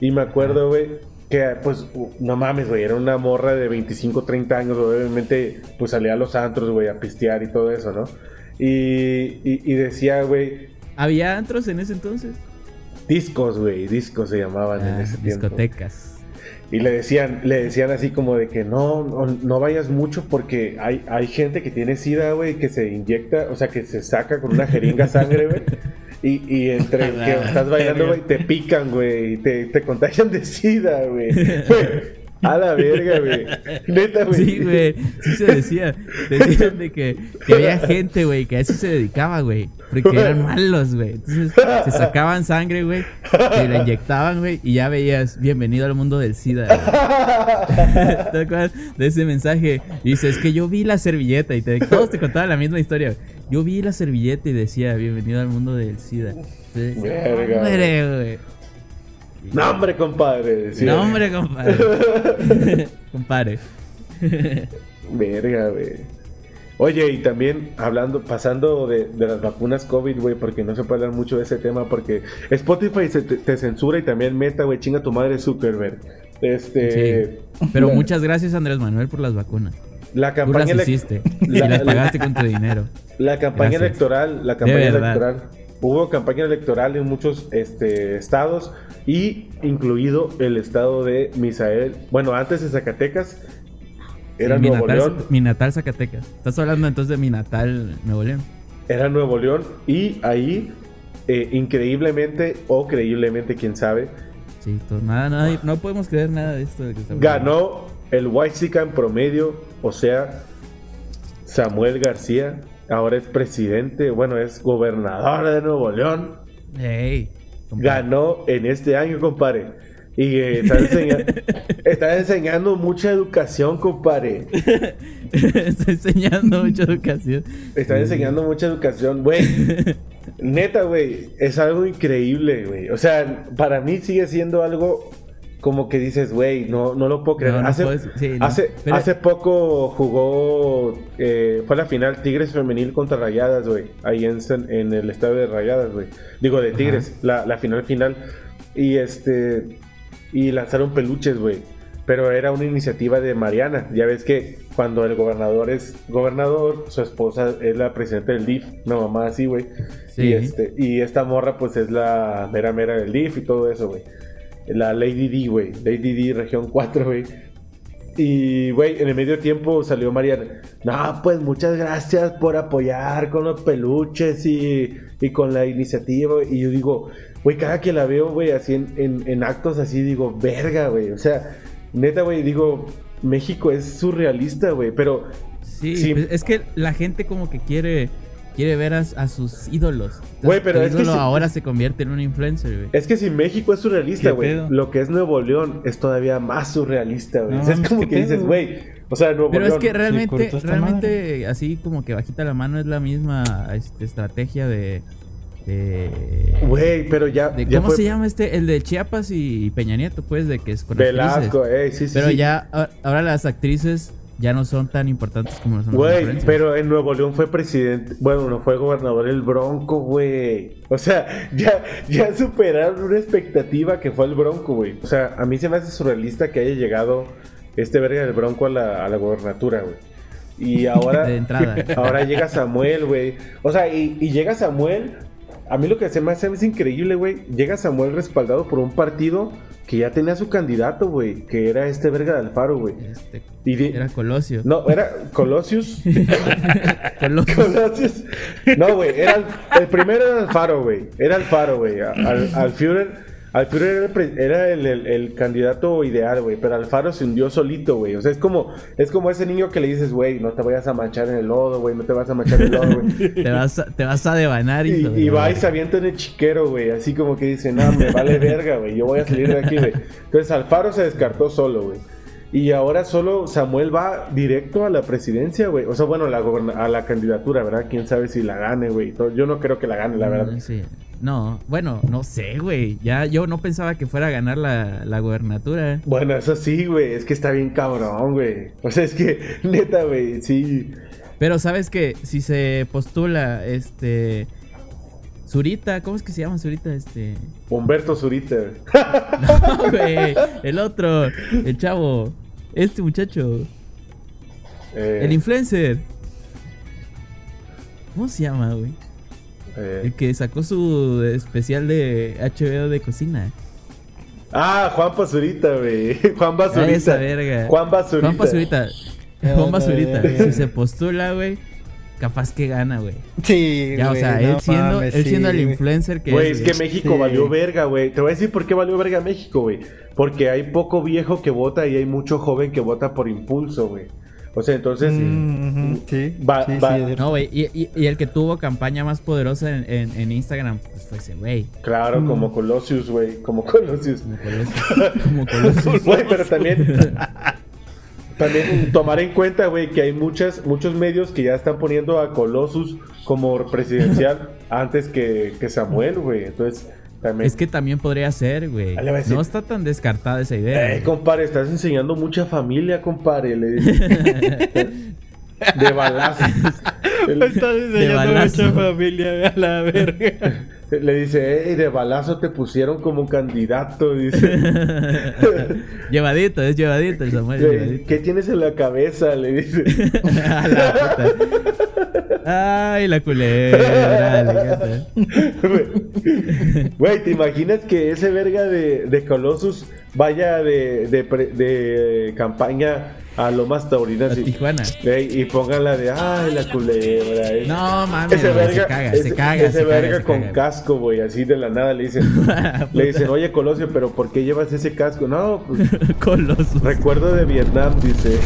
[SPEAKER 3] Y me acuerdo, güey, que pues, no mames, güey, era una morra de 25, 30 años, obviamente, pues salía a los antros, güey, a pistear y todo eso, ¿no? Y, y, y decía, güey,
[SPEAKER 4] ¿Había antros en ese entonces?
[SPEAKER 3] discos, güey, discos se llamaban en
[SPEAKER 4] Ah,
[SPEAKER 3] ese tiempo.
[SPEAKER 4] discotecas.
[SPEAKER 3] Y le decían, le decían así como de que no, no, no vayas mucho porque hay, hay gente que tiene sida, güey, que se inyecta, o sea, que se saca con una jeringa sangre, güey. Y, y entre que estás bailando, güey, te pican, güey, te, te contagian de sida, güey. A la verga, güey. Neta, güey.
[SPEAKER 4] Sí, güey. Sí se decía. Decían de que, que había gente, güey, que a eso se dedicaba, güey. Porque eran malos, güey. Entonces se sacaban sangre, güey. Y la inyectaban, güey. Y ya veías, bienvenido al mundo del SIDA, güey. ¿Te acuerdas de ese mensaje? Y dices, es que yo vi la servilleta. Y te, todos te contaban la misma historia. Yo vi la servilleta y decía, bienvenido al mundo del SIDA. Entonces,
[SPEAKER 3] Verga,
[SPEAKER 4] güey.
[SPEAKER 3] No, hombre, compadre. decía.
[SPEAKER 4] No, hombre, compadre. compadre.
[SPEAKER 3] Verga, güey. Oye, y también hablando, pasando de, de las vacunas COVID, güey, porque no se puede hablar mucho de ese tema, porque Spotify se te, te censura y también Meta, güey, chinga tu madre Zuckerberg. Este.
[SPEAKER 4] Sí. Pero
[SPEAKER 3] la,
[SPEAKER 4] muchas gracias, Andrés Manuel, por las vacunas.
[SPEAKER 3] La
[SPEAKER 4] Tú las
[SPEAKER 3] campaña, elec-
[SPEAKER 4] hiciste.
[SPEAKER 3] la-
[SPEAKER 4] y las
[SPEAKER 3] la-
[SPEAKER 4] pagaste con tu dinero.
[SPEAKER 3] la campaña
[SPEAKER 4] Gracias.
[SPEAKER 3] electoral, la campaña electoral. Hubo campaña electoral en muchos este, estados y incluido el estado de Misael. Bueno, antes de Zacatecas era
[SPEAKER 4] mi,
[SPEAKER 3] Nuevo
[SPEAKER 4] natal,
[SPEAKER 3] León.
[SPEAKER 4] mi natal Zacatecas. Estás hablando entonces de mi natal Nuevo León.
[SPEAKER 3] Era Nuevo León y ahí, eh, increíblemente o creíblemente, quién sabe,
[SPEAKER 4] Sí, nada, nada, no podemos creer nada de esto. de que está
[SPEAKER 3] ganó el White en promedio, o sea, Samuel García, ahora es presidente, bueno, es gobernador de Nuevo León,
[SPEAKER 4] Ey, compadre.
[SPEAKER 3] ganó en este año, compadre. Y eh, está, enseña- está enseñando mucha educación, compadre.
[SPEAKER 4] Está enseñando mucha educación.
[SPEAKER 3] Está enseñando mucha educación, güey. Neta, güey, es algo increíble, güey. O sea, para mí sigue siendo algo como que dices, güey, no, no lo puedo creer.
[SPEAKER 4] No, no
[SPEAKER 3] hace,
[SPEAKER 4] puedes- sí, no.
[SPEAKER 3] hace,
[SPEAKER 4] Pero-
[SPEAKER 3] hace poco jugó, eh, fue la final Tigres Femenil contra Rayadas, güey. Ahí en, en el estadio de Rayadas, güey. Digo, de Tigres, la, la final final. Y este, y lanzaron peluches, güey. Pero era una iniciativa de Mariana. Ya ves que cuando el gobernador es gobernador, su esposa es la presidenta del DIF, una mamá así, güey.
[SPEAKER 4] Sí.
[SPEAKER 3] Y, este, y esta morra, pues es la mera mera del DIF y todo eso, güey. La Lady D, güey. Lady D, región 4, güey. Y, güey, en el medio tiempo salió Mariana. No, pues muchas gracias por apoyar con los peluches y, y con la iniciativa. Y yo digo, güey, cada que la veo, güey, así en, en- en actos así, digo, verga, güey. O sea, neta, güey, digo, México es surrealista, güey. Pero
[SPEAKER 4] Sí,
[SPEAKER 3] Sí.
[SPEAKER 4] pues, es que la gente como que quiere quiere ver a, a sus ídolos.
[SPEAKER 3] Güey, pero
[SPEAKER 4] tu
[SPEAKER 3] es que si-
[SPEAKER 4] ahora se convierte en un influencer, güey.
[SPEAKER 3] Es que si México es surrealista,
[SPEAKER 5] ¿Qué
[SPEAKER 3] güey, lo que es Nuevo León es todavía más surrealista, güey.
[SPEAKER 5] No
[SPEAKER 3] O sea, es como
[SPEAKER 5] ¿qué
[SPEAKER 3] que dices, güey, o sea, Nuevo
[SPEAKER 4] Pero
[SPEAKER 3] León.
[SPEAKER 4] es que realmente, realmente así como que bajita la mano es la misma este, estrategia de... de,
[SPEAKER 3] Güey, pero ya.
[SPEAKER 4] de-
[SPEAKER 3] ya
[SPEAKER 4] ¿Cómo
[SPEAKER 3] fue
[SPEAKER 4] se llama este? El de Chiapas y Peña Nieto, pues, de que es con
[SPEAKER 3] Velasco,
[SPEAKER 4] actrices.
[SPEAKER 3] eh, sí, sí.
[SPEAKER 4] Pero
[SPEAKER 3] sí.
[SPEAKER 4] ya, ahora las actrices ya no son tan importantes como los
[SPEAKER 3] Güey, pero en Nuevo León fue presidente, bueno, no fue gobernador el Bronco, güey. O sea, ya, ya superaron una expectativa que fue el Bronco, güey. O sea, a mí se me hace surrealista que haya llegado este verga del Bronco a la, a la gobernatura, güey. Y ahora,
[SPEAKER 4] De entrada.
[SPEAKER 3] ahora llega Samuel, güey. O sea, y, y llega Samuel. A mí lo que se me hace es increíble, güey. Llega Samuel respaldado por un partido que ya tenía su candidato, güey. Que era este verga de Alfaro, güey.
[SPEAKER 4] Este,
[SPEAKER 3] de-
[SPEAKER 4] era Colosio.
[SPEAKER 3] no, era Colosius. Colosius. No, güey, era el, el primero era Alfaro, güey. Era Alfaro, güey. Al, al Führer, Führer era, el, pre- era el- el- el candidato ideal, güey. Pero Alfaro se hundió solito, güey. O sea, es como, es como ese niño que le dices, güey, no te vayas a manchar en el lodo, güey. No te vas a manchar en el lodo, güey.
[SPEAKER 4] Te vas a, te vas a devanar,
[SPEAKER 3] Y, y
[SPEAKER 4] la
[SPEAKER 3] va y se avienta en el chiquero, güey. Así como que dice, no, me vale verga, güey. Yo voy a salir de aquí, güey. Entonces Alfaro se descartó solo, güey. Y ahora solo Samuel va directo a la presidencia, güey. O sea, bueno, a la, a la candidatura, ¿verdad? Quién sabe si la gane, güey. Yo no creo que la gane, la verdad.
[SPEAKER 4] Mm, sí. No, bueno, no sé, güey. Ya yo no pensaba que fuera a ganar la, la gubernatura.
[SPEAKER 3] Bueno, eso sí, güey. Es que está bien cabrón, güey. O sea, es que, neta, güey, sí.
[SPEAKER 4] Pero sabes que si se postula, este. Zurita, ¿cómo es que se llama Zurita? Este.
[SPEAKER 3] Humberto Zurita.
[SPEAKER 4] No, güey. El otro, el chavo. Este muchacho.
[SPEAKER 3] Eh,
[SPEAKER 4] El influencer. ¿Cómo se llama, güey?
[SPEAKER 3] Eh,
[SPEAKER 4] El que sacó su especial de HBO de cocina.
[SPEAKER 3] Ah, Juan Basurita, güey. Juan Basurita.
[SPEAKER 4] Esa verga.
[SPEAKER 3] Juan Basurita.
[SPEAKER 4] Juan Basurita.
[SPEAKER 5] Ah,
[SPEAKER 4] Juan Basurita. Si se postula, güey, capaz que gana, güey.
[SPEAKER 5] Sí,
[SPEAKER 4] Ya, o
[SPEAKER 5] güey,
[SPEAKER 4] sea,
[SPEAKER 5] no
[SPEAKER 4] él siendo,
[SPEAKER 5] mames,
[SPEAKER 4] él
[SPEAKER 5] sí,
[SPEAKER 4] siendo el
[SPEAKER 5] güey.
[SPEAKER 4] influencer que
[SPEAKER 3] Güey,
[SPEAKER 4] es.
[SPEAKER 3] es que
[SPEAKER 4] güey.
[SPEAKER 3] México
[SPEAKER 5] Sí.
[SPEAKER 3] valió verga, güey. Te voy a decir por qué valió verga México, güey. Porque hay poco viejo que vota y hay mucho joven que vota por impulso, güey. O sea, entonces...
[SPEAKER 5] Mm, ujú, sí,
[SPEAKER 3] Va-
[SPEAKER 5] sí,
[SPEAKER 3] va-
[SPEAKER 5] sí.
[SPEAKER 4] No, güey, y, y- y el que tuvo campaña más poderosa en, en- en Instagram, pues fue ese güey.
[SPEAKER 3] Claro,
[SPEAKER 5] Mm.
[SPEAKER 3] como Colossus, güey. Como Colossus.
[SPEAKER 4] Como Colossus. Como Colossus.
[SPEAKER 3] Güey, pero también... También tomar en cuenta, güey, que hay muchas, muchos medios que ya están poniendo a Colossus como presidencial antes que, que Samuel, güey. Entonces, también...
[SPEAKER 4] Es que también podría ser, güey. No está tan descartada esa idea.
[SPEAKER 3] Eh, compadre, estás enseñando mucha familia, compadre. Le dice. De balazos.
[SPEAKER 5] Estás enseñando
[SPEAKER 4] balazo.
[SPEAKER 5] mucha familia a la verga.
[SPEAKER 3] Le dice, hey, de balazo te pusieron como candidato. Dice,
[SPEAKER 4] llevadito, es llevadito el Samuel. llevadito.
[SPEAKER 3] ¿qué tienes en la cabeza? Le dice.
[SPEAKER 4] A la puta. Ay, la alígate.
[SPEAKER 3] Güey. ¿te imaginas que ese verga de, de Colossus vaya de, de, pre- de campaña a Lomas Taurinas
[SPEAKER 4] A
[SPEAKER 3] y,
[SPEAKER 4] Tijuana.
[SPEAKER 3] Ey, y pongan la de, ay, la culebra. eh".
[SPEAKER 4] No, mames,
[SPEAKER 3] Ese verga,
[SPEAKER 4] se caga,
[SPEAKER 3] ese,
[SPEAKER 4] se caga,
[SPEAKER 3] ese
[SPEAKER 4] se
[SPEAKER 3] verga con
[SPEAKER 4] caga.
[SPEAKER 3] casco, güey, así de la nada le dicen, le dicen, oye Colosio, pero ¿por qué llevas ese casco? No, pues
[SPEAKER 4] Colossus.
[SPEAKER 3] recuerdo de Vietnam, dice.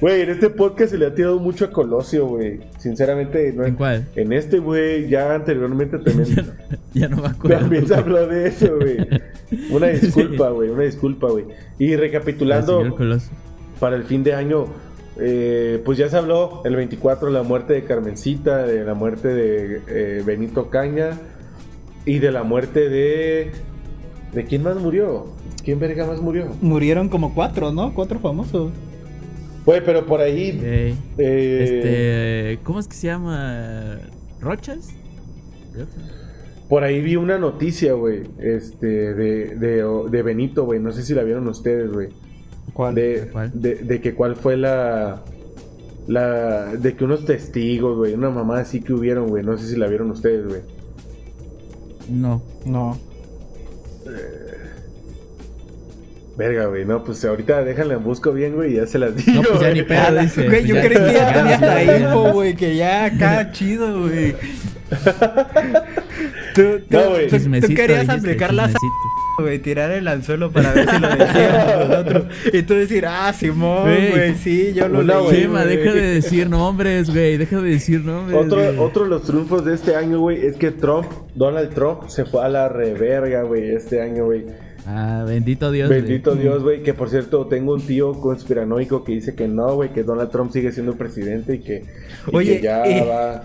[SPEAKER 3] Güey, en este podcast se le ha tirado mucho a Colosio, güey. Sinceramente, no
[SPEAKER 4] ¿En cuál?
[SPEAKER 3] En este, güey, ya anteriormente también.
[SPEAKER 4] Ya no me acuerdo.
[SPEAKER 3] También se habló de eso, güey. Una disculpa, güey, una disculpa, güey. Y recapitulando, para el fin de año, eh, pues ya se habló el 24 de la muerte de Carmencita, de la muerte de eh, Benito Caña y de la muerte de... ¿De quién más murió? ¿Quién verga más murió?
[SPEAKER 5] Murieron como cuatro, ¿no? Cuatro famosos.
[SPEAKER 3] Güey, pero por ahí...
[SPEAKER 4] Ok.
[SPEAKER 3] eh,
[SPEAKER 4] Este, ¿cómo es que se llama? ¿Rochas?
[SPEAKER 3] Por ahí vi una noticia, güey, este, de, de, de Benito, güey. No sé si la vieron ustedes, güey.
[SPEAKER 5] ¿Cuál?
[SPEAKER 3] De,
[SPEAKER 4] ¿Cuál?
[SPEAKER 3] de, de que cuál fue la... La... De que unos testigos, güey. Una mamá así que hubieron, güey. No sé si la vieron ustedes, güey.
[SPEAKER 4] No.
[SPEAKER 5] No.
[SPEAKER 3] Verga, güey. No, pues ahorita déjala en busco bien, güey. Y ya se las digo.
[SPEAKER 4] No, pues ya ni pedo, dice.
[SPEAKER 5] Güey, yo creí que ya
[SPEAKER 4] no,
[SPEAKER 5] la info, güey, que ya acá chido, güey. Tú, tú,
[SPEAKER 3] No, güey.
[SPEAKER 5] tú- tú querías aplicar la güey, tirar el anzuelo para ver si lo decían los otros. Y tú decir, ah, Simón,
[SPEAKER 4] Güey.
[SPEAKER 5] güey, sí, yo lo
[SPEAKER 3] güey.
[SPEAKER 4] Chema, deja de decir nombres, güey. Deja de decir nombres.
[SPEAKER 3] Otro, otro de los triunfos de este año, güey, es que Trump, Donald Trump, se fue a la reverga, güey, este año, güey.
[SPEAKER 4] Ah, bendito Dios. güey.
[SPEAKER 3] Bendito Dios, güey, que por cierto tengo un tío conspiranoico que dice que no, güey, que Donald Trump sigue siendo presidente y que, y
[SPEAKER 5] Oye,
[SPEAKER 3] que ya va...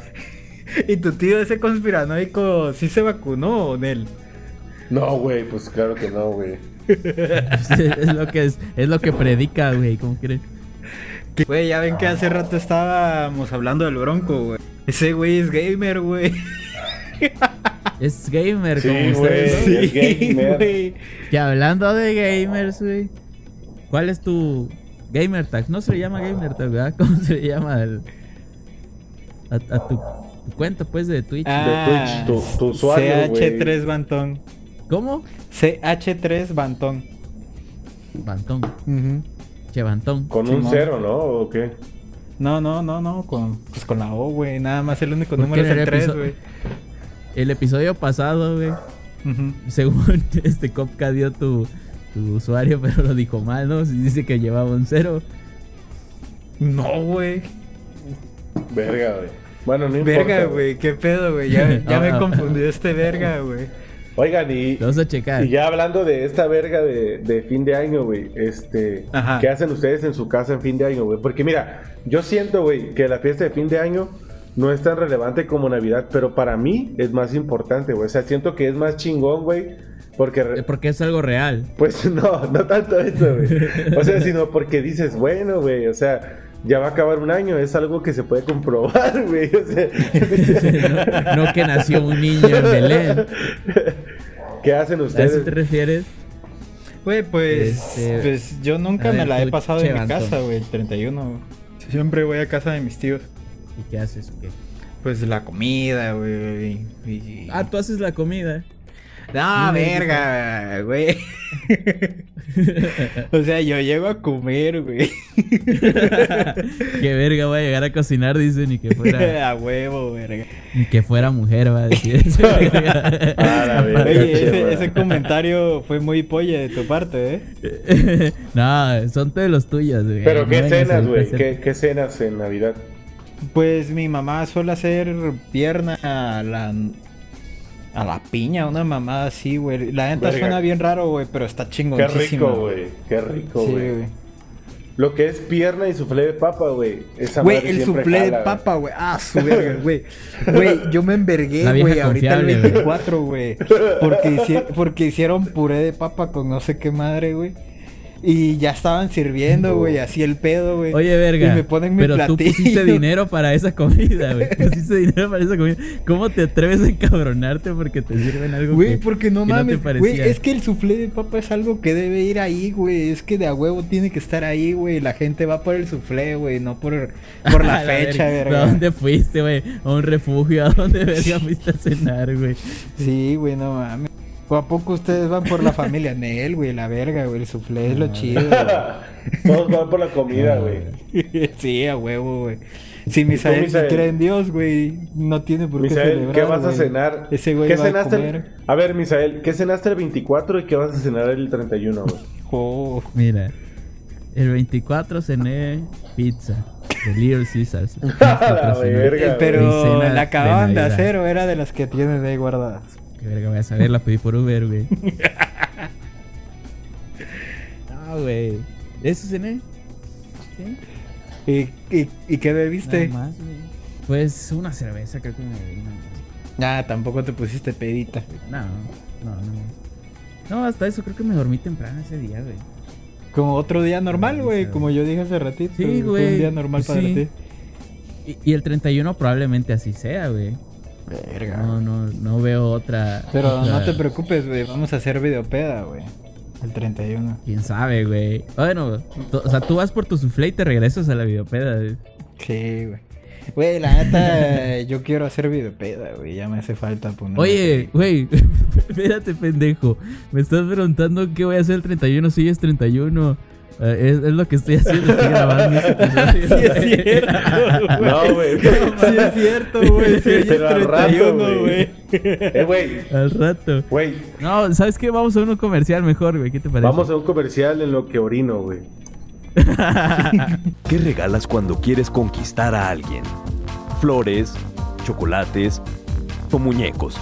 [SPEAKER 5] ¿Y tu tío ese conspiranoico sí se vacunó o Nel?
[SPEAKER 3] No, güey, pues claro que no, güey.
[SPEAKER 4] es lo que es, es lo que predica, güey. ¿Cómo crees?
[SPEAKER 5] Güey, ya ven que hace rato estábamos hablando del bronco, güey. Ese güey es gamer, güey.
[SPEAKER 4] Es gamer,
[SPEAKER 3] Sí,
[SPEAKER 4] como
[SPEAKER 3] güey.
[SPEAKER 4] ustedes. ¿no?
[SPEAKER 3] es gamer.
[SPEAKER 4] Que hablando de gamers, güey. ¿Cuál es tu gamer tag? No se le llama gamer tag, ¿verdad? ¿Cómo se le llama al- a, a tu, tu cuenta, pues, de Twitch?
[SPEAKER 5] Ah,
[SPEAKER 3] Twitch, tu- tu usuario, güey.
[SPEAKER 5] CH3 Bantón.
[SPEAKER 4] ¿Cómo?
[SPEAKER 5] CH3 Bantón.
[SPEAKER 4] Bantón.
[SPEAKER 5] Ujú.
[SPEAKER 4] Che, Bantón.
[SPEAKER 3] Con un cero, ¿no? ¿O qué?
[SPEAKER 5] No, no, no, no, con, pues con la O, güey. Nada más el único
[SPEAKER 4] ¿Por
[SPEAKER 5] número es el
[SPEAKER 4] el
[SPEAKER 5] 3,
[SPEAKER 4] episo-
[SPEAKER 5] güey.
[SPEAKER 4] El episodio pasado, güey. Según este Copca dio tu, tu usuario, pero lo dijo mal, ¿no? Si dice que llevaba un cero.
[SPEAKER 5] No, güey.
[SPEAKER 3] Verga, güey. Bueno, no importa.
[SPEAKER 5] Verga, güey. ¿Qué pedo, güey? Ya, ya me confundió este verga, güey.
[SPEAKER 3] Oigan, y,
[SPEAKER 4] vamos a checar.
[SPEAKER 3] y ya hablando de esta verga de, de fin de año, güey, este,
[SPEAKER 5] Ajá.
[SPEAKER 3] ¿qué hacen ustedes en su casa en fin de año, güey? Porque mira, yo siento, güey, que la fiesta de fin de año no es tan relevante como Navidad, pero para mí es más importante, güey. O sea, siento que es más chingón, güey, porque...
[SPEAKER 4] Porque es algo real.
[SPEAKER 3] Pues no, no tanto eso, güey. O sea, sino porque dices, bueno, güey, o sea, ya va a acabar un año, es algo que se puede comprobar, güey. O sea,
[SPEAKER 4] no, no que nació un niño en Belén.
[SPEAKER 3] ¿Qué hacen
[SPEAKER 4] ¿A eso
[SPEAKER 3] ustedes?
[SPEAKER 4] te refieres?
[SPEAKER 5] Güey, pues,
[SPEAKER 4] Este,
[SPEAKER 5] pues yo nunca me la he pasado en mi casa, güey, el 31. güey. Siempre voy a casa de mis tíos.
[SPEAKER 4] ¿Y qué haces? ¿Qué?
[SPEAKER 5] Pues la comida, güey. y-
[SPEAKER 4] Ah, tú haces la comida.
[SPEAKER 5] No, verga, güey. o sea, yo llego a comer, güey.
[SPEAKER 4] que verga voy a llegar a cocinar, dice, ni que fuera,
[SPEAKER 5] a huevo, verga.
[SPEAKER 4] ni que fuera mujer, va a decir.
[SPEAKER 3] Ah, la verga,
[SPEAKER 5] Oye, ese, comentario fue muy polla de tu parte, ¿eh?
[SPEAKER 4] no, son de los tuyos, güey.
[SPEAKER 3] Pero
[SPEAKER 4] No
[SPEAKER 3] ¿qué cenas, güey? ¿Qué, ¿Qué cenas en Navidad?
[SPEAKER 5] Pues mi mamá suele hacer pierna a la, a la piña, una mamada así, güey. La neta
[SPEAKER 3] Verga.
[SPEAKER 5] suena bien raro, güey, pero está
[SPEAKER 3] Qué
[SPEAKER 5] chingoncísimo.
[SPEAKER 3] rico, güey. Qué rico,
[SPEAKER 5] Sí,
[SPEAKER 3] güey.
[SPEAKER 5] güey.
[SPEAKER 3] Lo que es pierna y suflé de papa, güey. Esa
[SPEAKER 5] Güey, el suplé de
[SPEAKER 3] güey.
[SPEAKER 5] papa, güey. Ah, su verga, güey. Güey, yo me envergué, güey, ahorita el
[SPEAKER 4] confiable, güey.
[SPEAKER 5] 24, güey. Porque, hici- porque hicieron puré de papa con no sé qué madre, güey. Y ya estaban sirviendo, güey, así el pedo, güey.
[SPEAKER 4] Oye, verga.
[SPEAKER 5] Y me ponen mi
[SPEAKER 4] pero tú pusiste dinero para esa comida, güey. Pusiste dinero para esa comida. ¿Cómo te atreves a encabronarte porque te sirven algo
[SPEAKER 5] Güey,
[SPEAKER 4] que-
[SPEAKER 5] porque no
[SPEAKER 4] que
[SPEAKER 5] mames, güey, es que el soufflé de papa es algo que debe ir ahí, güey, es que de a huevo tiene que estar ahí, güey, la gente va por el soufflé, güey, no por, por la fecha,
[SPEAKER 4] verga.
[SPEAKER 5] verga.
[SPEAKER 4] ¿A dónde fuiste, güey? ¿A un refugio? ¿A dónde verga fuiste a cenar, güey?
[SPEAKER 5] Sí, güey, no mames. ¿O a poco ustedes van por la familia Nel, güey, la verga, güey, el soufflé es lo chido,
[SPEAKER 3] Todos van por la comida, güey.
[SPEAKER 5] güey. sí, a huevo, güey. Si Misael,
[SPEAKER 3] Misael?
[SPEAKER 5] cree en Dios, güey, no tiene por qué
[SPEAKER 3] Misael,
[SPEAKER 5] celebrar,
[SPEAKER 3] ¿qué vas a
[SPEAKER 5] güey.
[SPEAKER 3] cenar?
[SPEAKER 5] Ese güey
[SPEAKER 3] ¿Qué
[SPEAKER 5] va a
[SPEAKER 3] cenaste? el-
[SPEAKER 5] comer.
[SPEAKER 3] A ver, Misael, ¿qué cenaste el 24 y qué vas a cenar el 31, güey?
[SPEAKER 5] Oh,
[SPEAKER 4] Mira, el 24 cené pizza de Little Caesars.
[SPEAKER 3] la verga,
[SPEAKER 5] pero la acababan de,
[SPEAKER 4] Navidad.
[SPEAKER 5] hacer o era de las que tienen ahí guardadas.
[SPEAKER 4] Qué verga voy a saber, la pedí por Uber, güey. No, güey. ¿Eso cené? ¿Sí?
[SPEAKER 5] ¿Y, y, y qué bebiste?
[SPEAKER 4] Nada más, güey. Pues una cerveza, creo que me bebí nada
[SPEAKER 5] tampoco te pusiste pedita.
[SPEAKER 4] No, no, no. No, hasta eso creo que me dormí temprano ese día, güey.
[SPEAKER 5] Como otro día normal, güey, como yo dije hace ratito.
[SPEAKER 4] Sí, güey,
[SPEAKER 5] Un día normal para
[SPEAKER 4] sí.
[SPEAKER 5] ti.
[SPEAKER 4] Y, y el 31 probablemente así sea, güey.
[SPEAKER 5] Verga.
[SPEAKER 4] No, no, no veo otra.
[SPEAKER 5] Pero
[SPEAKER 4] otra-
[SPEAKER 5] no te preocupes, güey, vamos a hacer videopeda, güey. El 31.
[SPEAKER 4] Quién sabe, güey. Bueno, o sea, tú vas por tu soufflé y te regresas a la videopeda, güey.
[SPEAKER 5] Sí, güey. Güey, la neta, yo quiero hacer videopeda, güey. Ya me hace falta poner.
[SPEAKER 4] Oye, güey, espérate, pendejo. Me estás preguntando qué voy a hacer el 31 si hoy es 31. Eh, es, es lo que estoy haciendo, estoy grabando este episodio.
[SPEAKER 5] Sí es cierto.
[SPEAKER 3] No, güey.
[SPEAKER 5] Sí es cierto, güey. Sí, es
[SPEAKER 3] Pero al rato,
[SPEAKER 5] 31,
[SPEAKER 3] güey. Eh, güey.
[SPEAKER 4] Al rato.
[SPEAKER 3] Güey,
[SPEAKER 4] No, ¿sabes qué? Vamos a uno comercial mejor, güey. ¿Qué te parece?
[SPEAKER 3] vamos a un comercial en lo que orino, güey.
[SPEAKER 6] ¿Qué regalas cuando quieres conquistar a alguien? ¿Flores? ¿Chocolates? ¿O muñecos?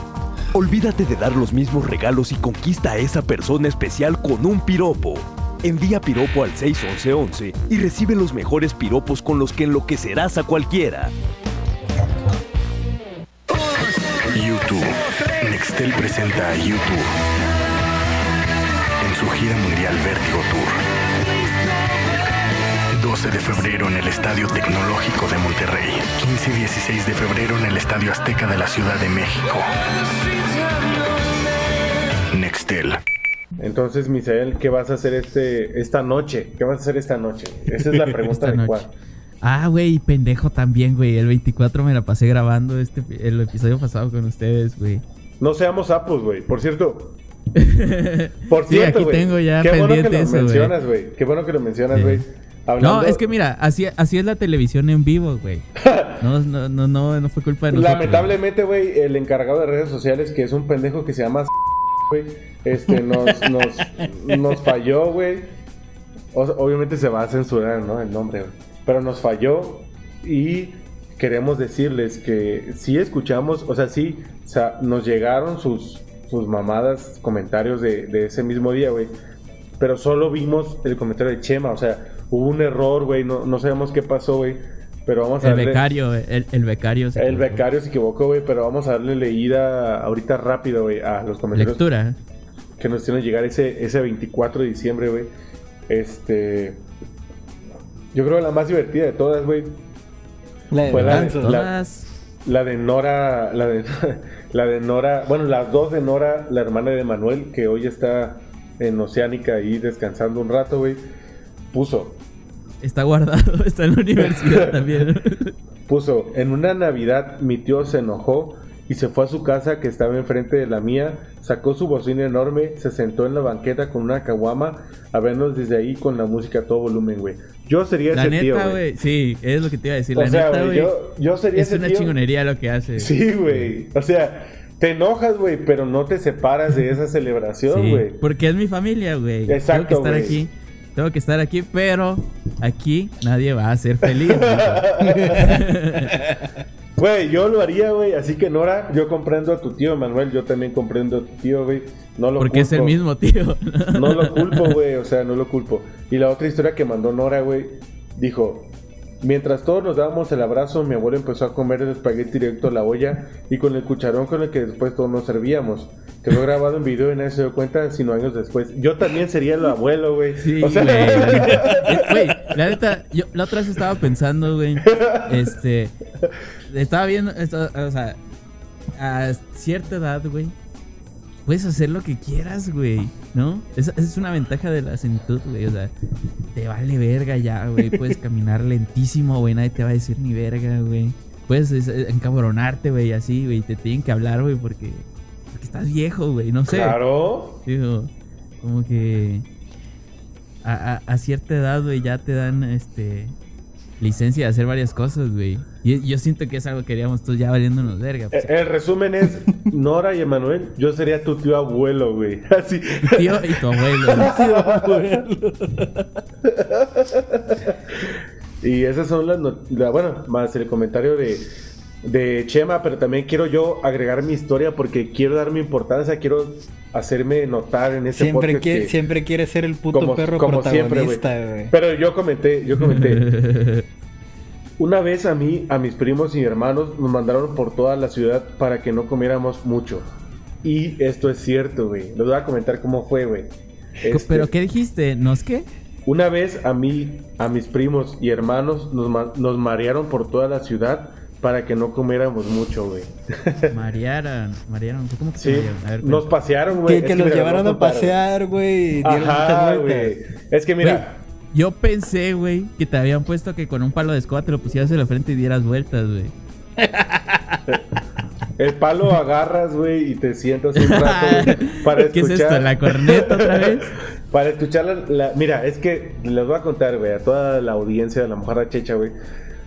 [SPEAKER 6] Olvídate de dar los mismos regalos y conquista a esa persona especial con un piropo. Envía piropo al 61111 y recibe los mejores piropos con los que enloquecerás a cualquiera.
[SPEAKER 7] YouTube. Nextel presenta a YouTube en su gira mundial Vértigo Tour. 12 de febrero en el Estadio Tecnológico de Monterrey. 15 y 16 de febrero en el Estadio Azteca de la Ciudad de México. Nextel.
[SPEAKER 3] Entonces, Misael, ¿qué vas a hacer este esta noche? ¿Qué vas a hacer esta noche? Esa es la pregunta
[SPEAKER 4] noche. Ah, güey, pendejo también, güey. El 24 me la pasé grabando este el episodio pasado con ustedes, güey.
[SPEAKER 3] No seamos sapos, güey. Por cierto. Por
[SPEAKER 4] Sí,
[SPEAKER 3] cierto,
[SPEAKER 4] aquí
[SPEAKER 3] güey.
[SPEAKER 4] tengo ya
[SPEAKER 3] Qué bueno que lo
[SPEAKER 4] eso,
[SPEAKER 3] mencionas, güey. Qué bueno que lo mencionas,
[SPEAKER 4] Sí.
[SPEAKER 3] güey. Hablando-
[SPEAKER 4] No, es que mira, así, así es la televisión en vivo, güey. No, no, no, no, no fue culpa de nosotros.
[SPEAKER 3] Lamentablemente, güey, el encargado de redes sociales, que es un pendejo que se llama güey, este, nos, nos, nos falló, güey. Obviamente se va a censurar, ¿no? El nombre, güey. Pero nos falló y queremos decirles que sí escuchamos, o sea, sí, o sea, nos llegaron sus, sus mamadas, comentarios de, de ese mismo día, güey. Pero solo vimos el comentario de Chema, o sea, hubo un error, güey, no, no sabemos qué pasó, güey. Pero vamos a
[SPEAKER 4] El
[SPEAKER 3] darle-
[SPEAKER 4] becario, el, el becario. se
[SPEAKER 3] el
[SPEAKER 4] equivocó.
[SPEAKER 3] becario se equivocó, güey, pero vamos a darle leída ahorita rápido, güey, a los comentarios
[SPEAKER 4] Lectura.
[SPEAKER 3] que nos hicieron llegar ese, ese 24 de diciembre, güey. Este. Yo creo que la más divertida de todas, güey.
[SPEAKER 5] La de
[SPEAKER 3] Fue la de-
[SPEAKER 5] Gansos.
[SPEAKER 3] la-
[SPEAKER 4] Todas.
[SPEAKER 3] La de Nora. La de, la de Nora. Bueno, las dos de Nora, la hermana de Manuel, que hoy está en Oceánica ahí descansando un rato, güey. Puso.
[SPEAKER 4] Está guardado, está en la universidad también.
[SPEAKER 3] puso, en una Navidad mi tío se enojó y se fue a su casa que estaba enfrente de la mía, sacó su bocina enorme, se sentó en la banqueta con una caguama a vernos desde ahí con la música a todo volumen, güey. Yo sería
[SPEAKER 4] La
[SPEAKER 3] ese tío,
[SPEAKER 4] neta,
[SPEAKER 3] güey.
[SPEAKER 4] güey. Sí, es lo que te iba a decir.
[SPEAKER 3] O
[SPEAKER 4] La
[SPEAKER 3] sea,
[SPEAKER 4] neta,
[SPEAKER 3] güey, yo, yo sería
[SPEAKER 4] Es
[SPEAKER 3] ese
[SPEAKER 4] una
[SPEAKER 3] tío.
[SPEAKER 4] chingonería lo que hace.
[SPEAKER 3] Sí, güey. O sea, te enojas, güey, pero no te separas de esa celebración,
[SPEAKER 4] Sí,
[SPEAKER 3] güey.
[SPEAKER 4] porque es mi familia, güey.
[SPEAKER 3] Exacto,
[SPEAKER 4] Tengo que estar aquí. Tengo que estar aquí, pero aquí nadie va a ser feliz. güey.
[SPEAKER 3] Yo lo haría, güey. Así que Nora, yo comprendo a tu tío, Manuel. Yo también comprendo a tu tío, güey. No lo
[SPEAKER 4] porque es el mismo tío.
[SPEAKER 3] No lo culpo, güey. O sea, no lo culpo. Y la otra historia que mandó Nora, güey, dijo: Mientras todos nos dábamos el abrazo, mi abuelo empezó a comer el espagueti directo a la olla y con el cucharón con el que después todos nos servíamos. Quedó grabado en video y nadie se dio cuenta, sino años después. Yo también sería el abuelo, güey.
[SPEAKER 4] Sí,
[SPEAKER 3] o sea,
[SPEAKER 4] güey. Eh, Güey, la neta, yo la otra vez estaba pensando, güey. Este. Estaba viendo. esto, o sea, a cierta edad, güey. Puedes hacer lo que quieras, güey. ¿No? Esa, es una ventaja de la senitud, güey. O sea, te vale verga ya, güey. Puedes caminar lentísimo, güey. Nadie te va a decir ni verga, güey. Puedes es, eh, encabronarte, güey, así, güey. Te tienen que hablar, güey, porque, porque estás viejo, güey. No sé.
[SPEAKER 3] Claro.
[SPEAKER 4] Digo, como que a, a- a cierta edad, güey, ya te dan este licencia de hacer varias cosas, güey. Y yo siento que es algo que queríamos todos ya valiéndonos verga. pues.
[SPEAKER 3] El resumen es: Nora y Emanuel, yo sería tu tío abuelo, güey. Así.
[SPEAKER 4] Tío y tu abuelo.
[SPEAKER 3] Y esas son las, not- la- bueno, más el comentario de, de Chema, pero también quiero yo agregar mi historia porque quiero dar mi importancia, quiero hacerme notar en este
[SPEAKER 5] Siempre
[SPEAKER 3] podcast
[SPEAKER 5] quiere,
[SPEAKER 3] que-
[SPEAKER 5] siempre quiere ser el puto
[SPEAKER 3] como,
[SPEAKER 5] perro
[SPEAKER 3] como siempre, güey.
[SPEAKER 5] protagonista, güey.
[SPEAKER 3] Pero yo comenté, yo comenté. Una vez a mí, a mis primos y hermanos nos mandaron por toda la ciudad para que no comiéramos mucho. Y esto es cierto, güey. Les voy a comentar cómo fue, güey. Este,
[SPEAKER 4] ¿Pero qué dijiste? ¿Nos qué?
[SPEAKER 3] Una vez a mí, a mis primos y hermanos nos, nos marearon por toda la ciudad para que no comiéramos mucho, güey.
[SPEAKER 4] Marearon, marearon. ¿Cómo que se
[SPEAKER 3] Sí,
[SPEAKER 4] marearon? A ver,
[SPEAKER 3] nos pasearon, güey.
[SPEAKER 5] Que, que
[SPEAKER 3] Es
[SPEAKER 5] los llevaron a pasear, güey.
[SPEAKER 3] Ajá, güey. Es que mira,
[SPEAKER 4] yo pensé, güey, que te habían puesto que con un palo de escoba te lo pusieras en la frente y dieras vueltas, güey.
[SPEAKER 3] el palo agarras, güey, y te sientas un rato güey, para
[SPEAKER 4] ¿Qué es
[SPEAKER 3] escuchar.
[SPEAKER 4] esto? ¿La corneta otra vez?
[SPEAKER 3] Para escuchar la, la- Mira, es que les voy a contar, güey, a toda la audiencia de la mujer checha, güey.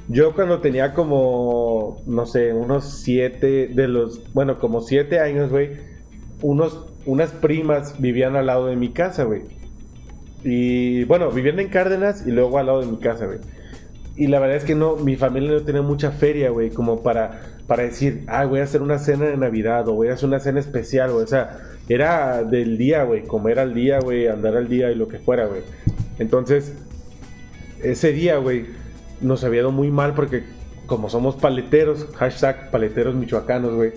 [SPEAKER 3] Yo cuando tenía como, no sé, unos siete de los, bueno, como siete años, güey, unas primas vivían al lado de mi casa, güey. Y bueno, vivían en Cárdenas y luego al lado de mi casa, güey. Y la verdad es que no, mi familia no tenía mucha feria, güey, como para, para decir, ah, voy a hacer una cena de Navidad o voy a hacer una cena especial, güey. O sea, era del día, güey, comer al día, güey, andar al día y lo que fuera, güey. Entonces, ese día, güey, nos había ido muy mal porque como somos paleteros, hashtag paleteros michoacanos, güey.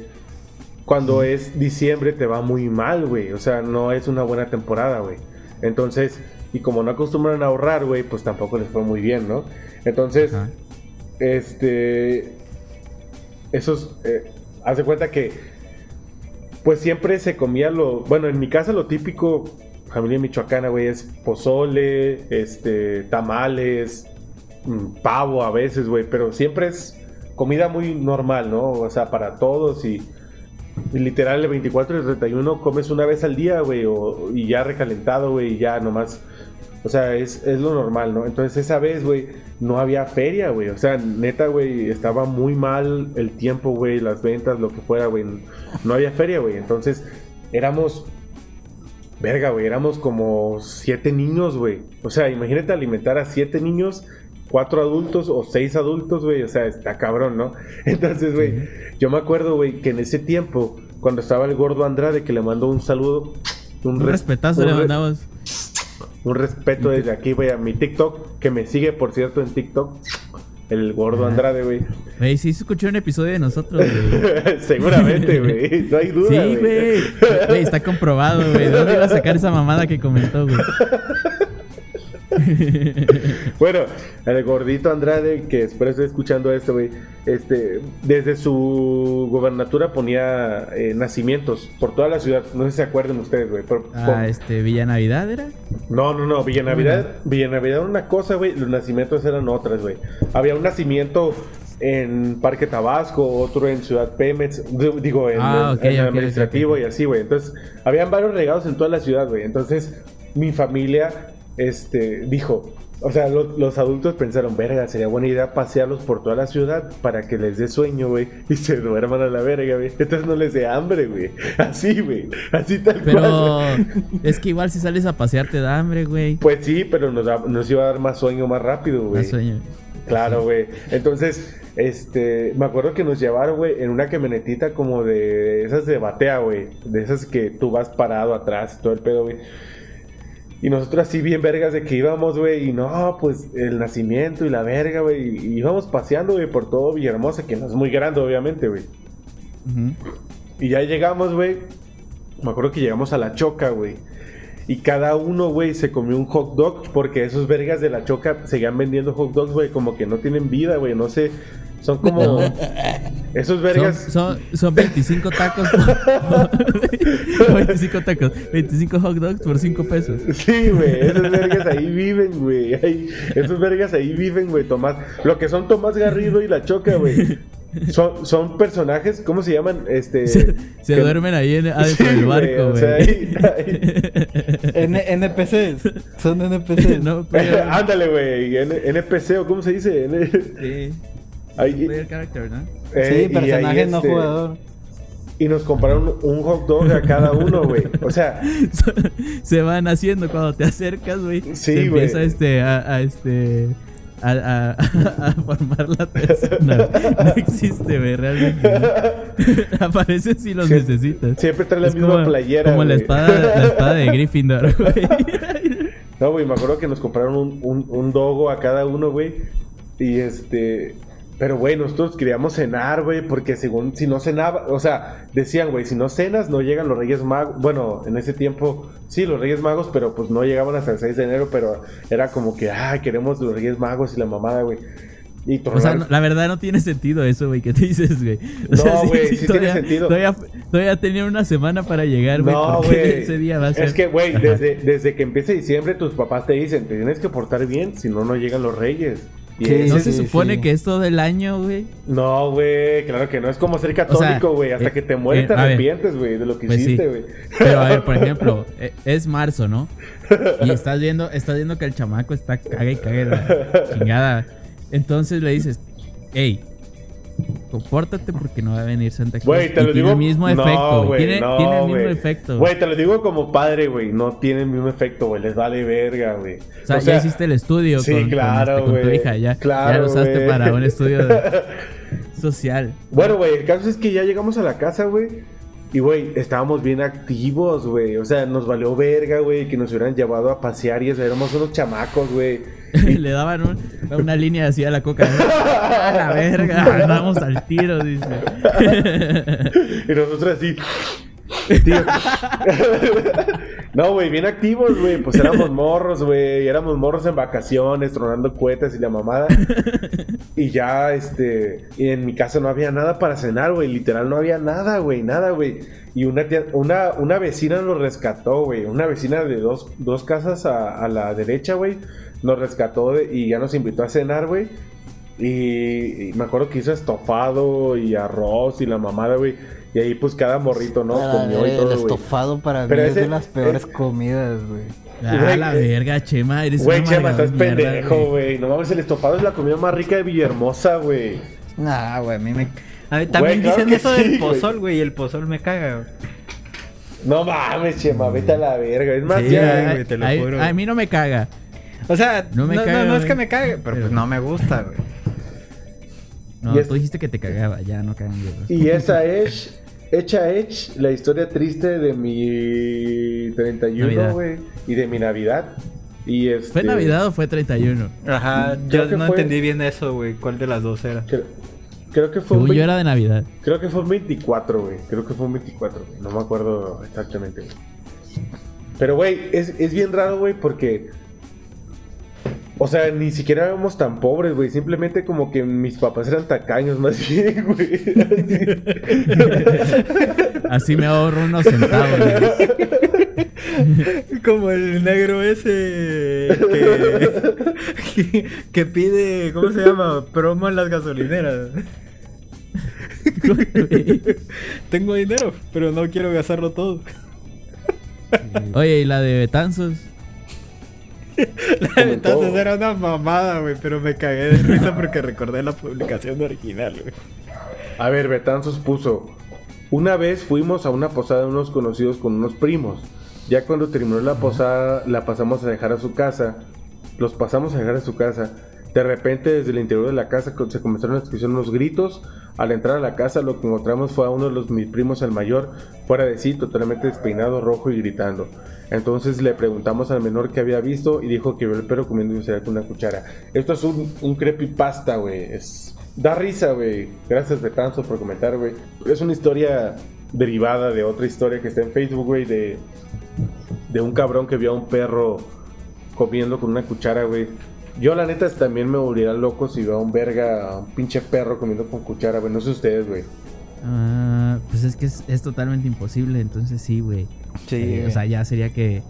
[SPEAKER 3] Cuando es diciembre te va muy mal, güey. O sea, no es una buena temporada, güey. Entonces, y como no acostumbran a ahorrar, güey, pues tampoco les fue muy bien, ¿no? Entonces,
[SPEAKER 4] Ajá.
[SPEAKER 3] este. Esos. Eh, hace cuenta que. Pues siempre se comía lo. Bueno, en mi casa lo típico. Familia michoacana, güey, es pozole, este, tamales, pavo a veces, güey, pero siempre es comida muy normal, ¿no? O sea, para todos y, y literal el 24 y el 31 comes una vez al día, güey, y ya recalentado, güey, y ya nomás. O sea, es, es lo normal, ¿no? Entonces esa vez, güey, no había feria, güey. O sea, neta, güey, estaba muy mal el tiempo, güey, las ventas, lo que fuera, güey. No había feria, güey. Entonces éramos Verga, güey, éramos como siete niños, güey. O sea, imagínate alimentar a siete niños, cuatro adultos o seis adultos, güey. O sea, está cabrón, ¿no? Entonces, güey, yo me acuerdo, güey, que en ese tiempo, cuando estaba el gordo Andrade, que le mandó un saludo,
[SPEAKER 4] Un
[SPEAKER 3] res-
[SPEAKER 4] respetazo
[SPEAKER 3] un
[SPEAKER 4] le mandamos.
[SPEAKER 3] Un respeto desde aquí, güey, a mi TikTok, que me sigue, por cierto, en TikTok. El gordo. Andrade, güey.
[SPEAKER 4] Güey, sí se escuchó un episodio de nosotros, güey.
[SPEAKER 3] Seguramente, güey. No hay duda,
[SPEAKER 4] Sí, güey. Está comprobado, güey. ¿De dónde iba a sacar esa mamada que comentó, güey?
[SPEAKER 3] Bueno, el gordito Andrade, que espero esté escuchando esto, güey, este, desde su gobernatura ponía eh, nacimientos por toda la ciudad. No sé si se acuerdan ustedes, güey.
[SPEAKER 4] Ah, este, Villa Navidad era.
[SPEAKER 3] No, no, no, Villa Navidad, Villa Navidad era una cosa, güey, los nacimientos eran otras, güey. Había un nacimiento en Parque Tabasco, otro en Ciudad Pemex, digo, en,
[SPEAKER 4] Ah,
[SPEAKER 3] en- el administrativo y así, güey. Entonces, habían varios regados en toda la ciudad, güey. Entonces, mi familia, este, dijo, o sea, lo- los adultos pensaron, verga, sería buena idea pasearlos por toda la ciudad para que les dé sueño, güey, y se duerman a la verga, güey. Entonces no les dé hambre, güey. Así, güey. Así tal
[SPEAKER 4] Pero
[SPEAKER 3] cual.
[SPEAKER 4] es que igual si sales a pasear te da hambre, güey.
[SPEAKER 3] Pues sí, pero nos, da- nos iba a dar más sueño más rápido, güey.
[SPEAKER 4] Da sueño.
[SPEAKER 3] Claro, güey. Entonces, este, me acuerdo que nos llevaron, güey, en una camionetita como de esas de batea, güey. De esas que tú vas parado atrás y todo el pedo, güey. Y nosotros así bien vergas de que íbamos, güey, y no, pues el nacimiento y la verga, güey. Y íbamos paseando, güey, por todo Villahermosa, que no es muy grande, obviamente, güey. Y ya llegamos, güey. Me acuerdo que llegamos a la choca, güey. Y cada uno, güey, se comió un hot dog porque esos vergas de la choca seguían vendiendo hot dogs, güey, como que no tienen vida, güey, no sé. Son como...
[SPEAKER 4] No.
[SPEAKER 3] Esos
[SPEAKER 4] Son,
[SPEAKER 3] vergas...
[SPEAKER 4] son, son 25 tacos. por- 25 tacos. 25 hot dogs por 5 pesos.
[SPEAKER 3] Sí, güey, esos vergas ahí viven, güey. ahí- Esos vergas ahí viven, güey, Tomás. Lo que son Tomás Garrido y la choca, güey. Son, son personajes, ¿cómo se llaman? Este...
[SPEAKER 4] Se, se
[SPEAKER 3] que-
[SPEAKER 4] duermen ahí en, adentro
[SPEAKER 3] Sí,
[SPEAKER 4] del
[SPEAKER 3] güey,
[SPEAKER 4] barco,
[SPEAKER 3] o
[SPEAKER 4] güey.
[SPEAKER 3] sea, ahí- ahí-
[SPEAKER 5] N- NPCs. Son NPCs.
[SPEAKER 4] no, pero.
[SPEAKER 3] Ándale, güey. N- NPC o cómo se dice. N-
[SPEAKER 4] Sí.
[SPEAKER 3] Ahí-
[SPEAKER 4] Player character, ¿no?
[SPEAKER 3] eh,
[SPEAKER 5] Sí, personaje no
[SPEAKER 3] este,
[SPEAKER 5] jugador.
[SPEAKER 3] Y nos compraron un hot dog a cada uno, güey. O sea,
[SPEAKER 4] se van haciendo cuando te acercas, güey.
[SPEAKER 3] Sí,
[SPEAKER 4] se empieza
[SPEAKER 3] güey.
[SPEAKER 4] este a, a este a, a- a formar la persona. No existe, güey, realmente. ¿no? Aparecen si los necesitas.
[SPEAKER 3] siempre trae la
[SPEAKER 4] Es
[SPEAKER 3] misma
[SPEAKER 4] como-
[SPEAKER 3] playera.
[SPEAKER 4] Como la
[SPEAKER 3] güey.
[SPEAKER 4] espada, la espada de Gryffindor, güey.
[SPEAKER 3] No, güey, me acuerdo que nos compraron un, un, un dogo a cada uno, güey. Y este. Pero, güey, nosotros queríamos cenar, güey, porque según si no cenaba, o sea, decían, güey, si no cenas, no llegan los Reyes Magos. Bueno, en ese tiempo, sí, los Reyes Magos, pero pues no llegaban hasta el 6 de enero, pero era como que, ah, queremos los Reyes Magos y la mamada, güey. Y
[SPEAKER 4] O sea, no- la verdad no tiene sentido eso, güey, que te dices, güey. O
[SPEAKER 3] No, güey, sí tiene
[SPEAKER 4] todavía-
[SPEAKER 3] sentido.
[SPEAKER 4] Todavía, todavía tenía una semana para llegar, güey.
[SPEAKER 3] No, güey.
[SPEAKER 4] Ese día va a ser.
[SPEAKER 3] Es que, güey, desde, desde que empieza diciembre, tus papás te dicen, te tienes que portar bien, si no, no llegan los reyes.
[SPEAKER 5] Sí,
[SPEAKER 4] ¿No se supone
[SPEAKER 5] sí.
[SPEAKER 4] que es todo el año, güey?
[SPEAKER 3] No, güey, claro que no. Es como ser católico, güey. hasta
[SPEAKER 4] eh,
[SPEAKER 3] que te mueres
[SPEAKER 4] eh,
[SPEAKER 3] te arrepientes, güey, de lo que
[SPEAKER 4] Pues
[SPEAKER 3] hiciste, güey.
[SPEAKER 4] Pero a ver, por ejemplo, eh, es marzo, ¿no? Y estás viendo, estás viendo que el chamaco está caga y caga la chingada. Entonces le dices, hey, compórtate porque no va a venir Santa Claus.
[SPEAKER 3] Güey, te
[SPEAKER 4] Y
[SPEAKER 3] lo
[SPEAKER 4] tiene
[SPEAKER 3] digo.
[SPEAKER 4] el mismo
[SPEAKER 3] No,
[SPEAKER 4] efecto, güey.
[SPEAKER 3] güey,
[SPEAKER 4] Tiene,
[SPEAKER 3] no,
[SPEAKER 4] tiene el mismo efecto.
[SPEAKER 3] Güey, te lo digo como padre, güey. No tiene el mismo efecto, güey. Les vale verga, güey.
[SPEAKER 4] O sea, ya hiciste el estudio
[SPEAKER 3] sí,
[SPEAKER 4] con, con
[SPEAKER 3] claro,
[SPEAKER 4] este- con tu hija, ya,
[SPEAKER 3] Claro,
[SPEAKER 4] ya lo usaste para un estudio de- social.
[SPEAKER 3] Bueno, güey, el caso es que ya llegamos a la casa, güey. Y, güey, estábamos bien activos, güey. O sea, nos valió verga, güey, que nos hubieran llevado a pasear y eso. Éramos unos chamacos, güey.
[SPEAKER 4] Le daban un- una línea así a la coca. A la verga, andamos al tiro, dice.
[SPEAKER 3] Y nosotros así. Tío. no, güey, bien activos, güey. Pues éramos morros, güey. Éramos morros en vacaciones, tronando cohetes y la mamada. Y ya, este. Y en mi casa no había nada para cenar, güey. Literal, no había nada, güey. Nada, güey. Y una, tía- una, una vecina nos rescató, güey. Una vecina de dos, dos casas a, a la derecha, güey. Nos rescató de- y ya nos invitó a cenar, güey. Y, y me acuerdo que hizo estofado y arroz y la mamada, güey. Y ahí, pues cada morrito, ¿no?
[SPEAKER 5] Ah,
[SPEAKER 3] Comió y
[SPEAKER 5] el
[SPEAKER 3] todo, güey.
[SPEAKER 5] estofado para
[SPEAKER 3] Pero
[SPEAKER 5] mí es
[SPEAKER 3] ese-
[SPEAKER 5] de las peores
[SPEAKER 3] eh,
[SPEAKER 5] comidas, güey.
[SPEAKER 4] Ah,
[SPEAKER 3] Güey,
[SPEAKER 4] la
[SPEAKER 3] eh,
[SPEAKER 4] verga, Chema, eres
[SPEAKER 3] Güey, Chema, estás
[SPEAKER 4] mierda,
[SPEAKER 3] pendejo, güey. No mames, el estofado es la comida más rica de Villahermosa, güey.
[SPEAKER 5] Nah, güey, a mí me... A ver, también dicen eso
[SPEAKER 3] sí,
[SPEAKER 5] del pozol, güey, y el pozol me caga, güey.
[SPEAKER 3] No mames, Chema, vete a la verga. Es más,
[SPEAKER 5] Sí,
[SPEAKER 3] ya.
[SPEAKER 5] güey, te lo juro.
[SPEAKER 4] A mí no me caga.
[SPEAKER 5] O sea,
[SPEAKER 4] No
[SPEAKER 5] no,
[SPEAKER 4] me
[SPEAKER 5] no,
[SPEAKER 4] caga,
[SPEAKER 5] no es que me cague, pero,
[SPEAKER 4] Pero-
[SPEAKER 5] pues no me gusta, güey.
[SPEAKER 4] No,
[SPEAKER 3] es-
[SPEAKER 4] tú dijiste que te cagaba, ya no cagan.
[SPEAKER 3] Y esa es, hecha es, la historia triste de mi 31,
[SPEAKER 4] Navidad.
[SPEAKER 3] güey. Y de mi Navidad. Y este,
[SPEAKER 4] ¿Fue Navidad o fue 31?
[SPEAKER 5] Ajá,
[SPEAKER 3] Creo
[SPEAKER 5] yo no
[SPEAKER 3] fue-
[SPEAKER 5] entendí bien eso, güey. ¿Cuál de las dos era?
[SPEAKER 3] Creo, creo que fue un
[SPEAKER 4] Según yo era de Navidad.
[SPEAKER 3] Creo que fue un 24, güey. Creo que fue un 24, güey. No me acuerdo exactamente, güey. Pero, güey, es, es bien raro, güey, porque. O sea, ni siquiera éramos tan pobres, güey. Simplemente como que mis papás eran tacaños, más bien, güey.
[SPEAKER 4] Así me ahorro unos centavos. güey.
[SPEAKER 5] Como el negro ese que, que, que pide, ¿cómo se llama? Promo en las gasolineras. Tengo dinero, pero no quiero gastarlo todo.
[SPEAKER 4] Oye, ¿y la de Betanzos?
[SPEAKER 5] Entonces era una mamada, güey, pero me cagué de risa porque recordé la publicación original, güey.
[SPEAKER 3] A ver, Betanzos puso. Una vez fuimos a una posada de unos conocidos con unos primos. Ya cuando terminó la posada, la pasamos a dejar a su casa. Los pasamos a dejar a su casa. De repente, desde el interior de la casa se comenzaron a escuchar unos gritos. Al entrar a la casa, lo que encontramos fue a uno de los mis primos, el mayor, fuera de sí, totalmente despeinado, rojo y gritando. Entonces le preguntamos al menor qué había visto y dijo que vio el perro comiendo un cereal con una cuchara. Esto es un, un creepypasta, güey. Da risa, güey. Gracias, Betanzo, por comentar, güey. Es una historia derivada de otra historia que está en Facebook, güey, de, de un cabrón que vio a un perro comiendo con una cuchara, güey. Yo, la neta, también me volvería loco si veo a un verga, a un pinche perro comiendo con cuchara, güey. No sé ustedes, güey.
[SPEAKER 4] Ah, pues es que es, es totalmente imposible, entonces sí, güey.
[SPEAKER 5] Sí,
[SPEAKER 4] Eh, o sea, ya sería que.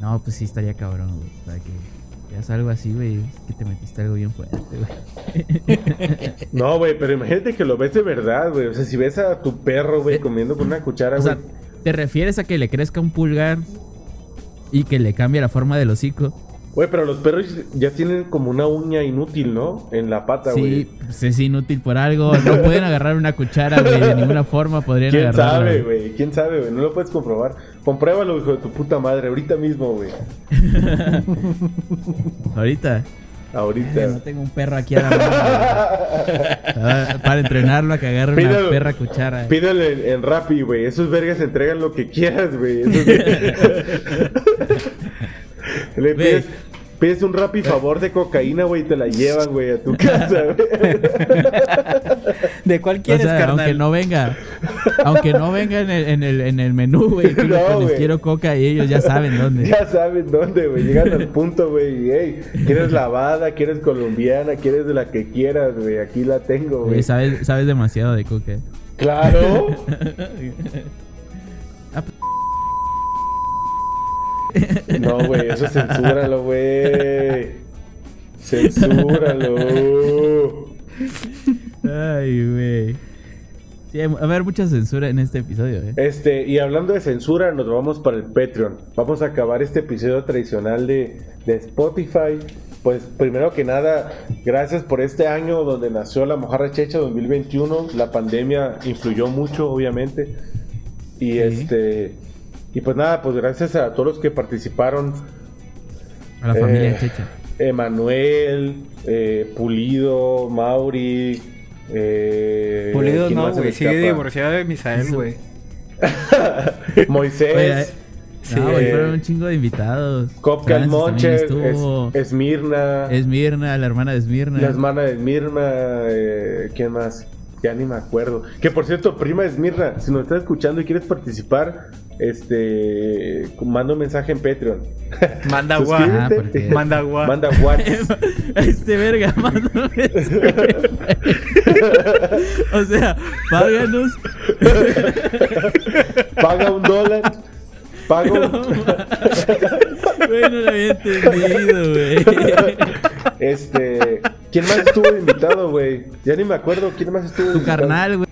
[SPEAKER 4] No, pues sí estaría cabrón, güey. O sea, que veas algo así, güey. es Que te metiste algo bien fuerte, güey.
[SPEAKER 3] No, güey, pero imagínate que lo ves de verdad, güey. O sea, si ves a tu perro, güey, comiendo con una cuchara,
[SPEAKER 4] O
[SPEAKER 3] güey.
[SPEAKER 4] sea, ¿te refieres a que le crezca un pulgar y que le cambie la forma del hocico?
[SPEAKER 3] Güey, pero los perros ya tienen como una uña inútil, ¿no? En la pata, güey.
[SPEAKER 4] Sí, pues es inútil por algo. No pueden agarrar una cuchara, güey. De ninguna forma podrían
[SPEAKER 3] ¿Quién
[SPEAKER 4] agarrarla.
[SPEAKER 3] sabe, güey? ¿Quién sabe, güey? No lo puedes comprobar. Compruébalo, hijo de tu puta madre, ahorita mismo, güey.
[SPEAKER 4] Ahorita. No
[SPEAKER 3] Ahorita.
[SPEAKER 4] tengo un perro aquí a la mano. Ah, Para entrenarlo a que agarre una perra cuchara.
[SPEAKER 3] Pídele en, en Rappi, güey. Esos vergas entregan lo que quieras, güey. Le pides, pides un Rappi favor de cocaína, güey, y te la llevan, güey, a tu casa, güey.
[SPEAKER 5] ¿De cuál
[SPEAKER 4] O
[SPEAKER 5] quieres,
[SPEAKER 4] sea,
[SPEAKER 5] carnal?
[SPEAKER 4] aunque no venga, aunque no venga en el, en el, en el menú, güey, tú
[SPEAKER 3] No,
[SPEAKER 4] pones quiero coca y ellos ya saben dónde.
[SPEAKER 3] Ya saben dónde, güey. Llegan al punto, güey. y, Hey, ¿quieres lavada? ¿Quieres colombiana? ¿Quieres de la que quieras, güey? Aquí la tengo,
[SPEAKER 4] Güey,
[SPEAKER 3] güey.
[SPEAKER 4] sabes, sabes demasiado de coca.
[SPEAKER 3] Claro. No, güey, eso censúralo, güey. Censúralo.
[SPEAKER 4] Ay, güey. Sí, va a haber mucha censura en este episodio, eh.
[SPEAKER 3] Este, y hablando de censura, nos vamos para el Patreon. Vamos a acabar este episodio tradicional de, de Spotify. Pues primero que nada, gracias por este año donde nació la Mojarra Checha 2021. La pandemia influyó mucho, obviamente. Y
[SPEAKER 4] Sí.
[SPEAKER 3] este, y pues nada, pues gracias a todos los que participaron.
[SPEAKER 4] A la familia
[SPEAKER 3] Eh,
[SPEAKER 4] Checha.
[SPEAKER 3] Emanuel, eh, Pulido, Mauri. Eh,
[SPEAKER 5] Pulido
[SPEAKER 3] ¿quién
[SPEAKER 5] no, güey. Sigue
[SPEAKER 3] escapa?
[SPEAKER 5] divorciado de Misael, güey.
[SPEAKER 3] Moisés.
[SPEAKER 4] Oye,
[SPEAKER 3] sí,
[SPEAKER 4] no,
[SPEAKER 3] eh,
[SPEAKER 4] fueron un chingo de invitados.
[SPEAKER 3] Copcal
[SPEAKER 4] Francis también
[SPEAKER 3] Moncher,
[SPEAKER 4] estuvo.
[SPEAKER 3] es, Esmirna,
[SPEAKER 4] Esmirna, la hermana de Esmirna.
[SPEAKER 3] la hermana de Esmirna, eh, ¿quién más? Ya ni me acuerdo. Que por cierto, prima Esmirna, si nos estás escuchando y quieres participar, este, manda un mensaje en Patreon.
[SPEAKER 5] Manda
[SPEAKER 4] Ah,
[SPEAKER 5] guá.
[SPEAKER 4] porque-
[SPEAKER 5] Manda guá.
[SPEAKER 3] Manda WhatsApp.
[SPEAKER 4] Este verga, mándame eso. O sea, páganos.
[SPEAKER 3] paga un dólar. Paga un-
[SPEAKER 4] Güey, no lo había entendido, güey.
[SPEAKER 3] Este, ¿quién más estuvo invitado, güey? Ya ni me acuerdo quién más estuvo
[SPEAKER 4] Tu
[SPEAKER 3] invitado?
[SPEAKER 4] carnal, güey.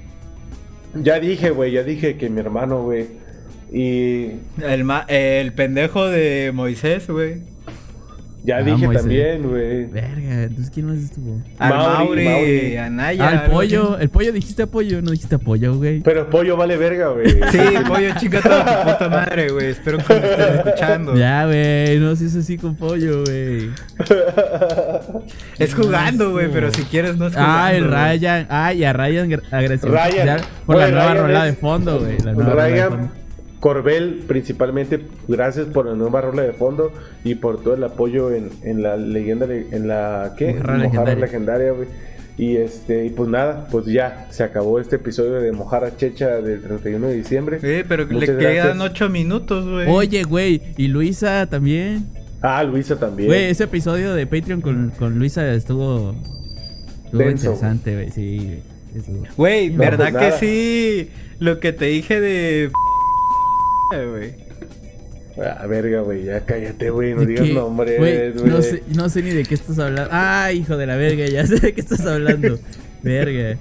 [SPEAKER 3] Ya dije, güey, ya dije que mi hermano, güey. Y
[SPEAKER 5] El, ma- el pendejo de Moisés, güey.
[SPEAKER 3] ya
[SPEAKER 4] Ah,
[SPEAKER 3] dije
[SPEAKER 4] Moisés.
[SPEAKER 3] también, güey.
[SPEAKER 4] Verga, entonces ¿quién más estuvo?
[SPEAKER 5] Al
[SPEAKER 3] Mauri,
[SPEAKER 5] Mauri,
[SPEAKER 3] Mauri.
[SPEAKER 5] Anaya.
[SPEAKER 4] Ah, el pollo. El pollo dijiste apoyo, no dijiste apoyo, güey.
[SPEAKER 3] Pero pollo vale verga, güey.
[SPEAKER 5] Sí, pollo, chica toda tu puta madre, güey. Espero que me estés escuchando.
[SPEAKER 4] Ya, güey, no si es así con pollo, güey.
[SPEAKER 5] Es jugando, güey, pero si quieres no es jugando.
[SPEAKER 4] Ah, el. Ryan. Ah, y a Ryan agresivo.
[SPEAKER 3] Ryan.
[SPEAKER 4] Ya, Por la nueva
[SPEAKER 3] Ryan
[SPEAKER 4] rola
[SPEAKER 3] es-
[SPEAKER 4] de fondo, güey. La nueva rola de
[SPEAKER 3] Ryan
[SPEAKER 4] fondo.
[SPEAKER 3] Corbel, principalmente, gracias por la nueva rola de fondo y por todo el apoyo en, en la leyenda, en la, ¿qué?
[SPEAKER 4] Mojarra
[SPEAKER 3] Mojarra
[SPEAKER 4] legendaria.
[SPEAKER 3] legendaria, güey. Y este, y pues nada, pues ya se acabó este episodio de Mojarra Checha del 31 de diciembre.
[SPEAKER 5] Sí, pero
[SPEAKER 3] Muchas
[SPEAKER 5] le quedan
[SPEAKER 3] gracias.
[SPEAKER 5] ocho minutos, güey.
[SPEAKER 4] Oye, güey, y Luisa también.
[SPEAKER 3] Ah, Luisa también.
[SPEAKER 4] Güey, ese episodio de Patreon con, con Luisa estuvo. Estuvo
[SPEAKER 3] Denso,
[SPEAKER 4] interesante, güey. Sí, güey.
[SPEAKER 3] No,
[SPEAKER 5] ¿verdad
[SPEAKER 3] pues
[SPEAKER 5] que sí? Lo que te dije de... güey.
[SPEAKER 3] Ah, verga, güey, ya cállate, güey, no
[SPEAKER 4] ¿De
[SPEAKER 3] digas
[SPEAKER 4] qué?
[SPEAKER 3] nombres,
[SPEAKER 4] Güey. No sé, no sé ni de qué estás hablando. Ah, hijo de la verga, ya sé de qué estás hablando. Verga.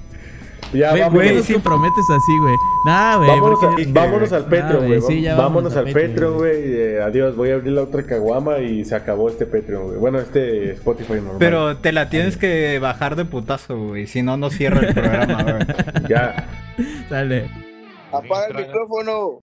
[SPEAKER 3] Ya,
[SPEAKER 4] Güey, ¿por qué nos comprometes así, güey? Nah, güey.
[SPEAKER 3] Vámonos, al Patreon, güey.
[SPEAKER 4] sí,
[SPEAKER 3] vámonos, al Patreon, güey. Eh, adiós, voy a abrir la otra caguama y se acabó este Patreon, güey. Bueno, este Spotify normal.
[SPEAKER 5] Pero te la tienes que bajar de putazo, güey. Si no, no cierra el programa, güey.
[SPEAKER 3] Ya.
[SPEAKER 4] Sale.
[SPEAKER 2] Apaga el micrófono.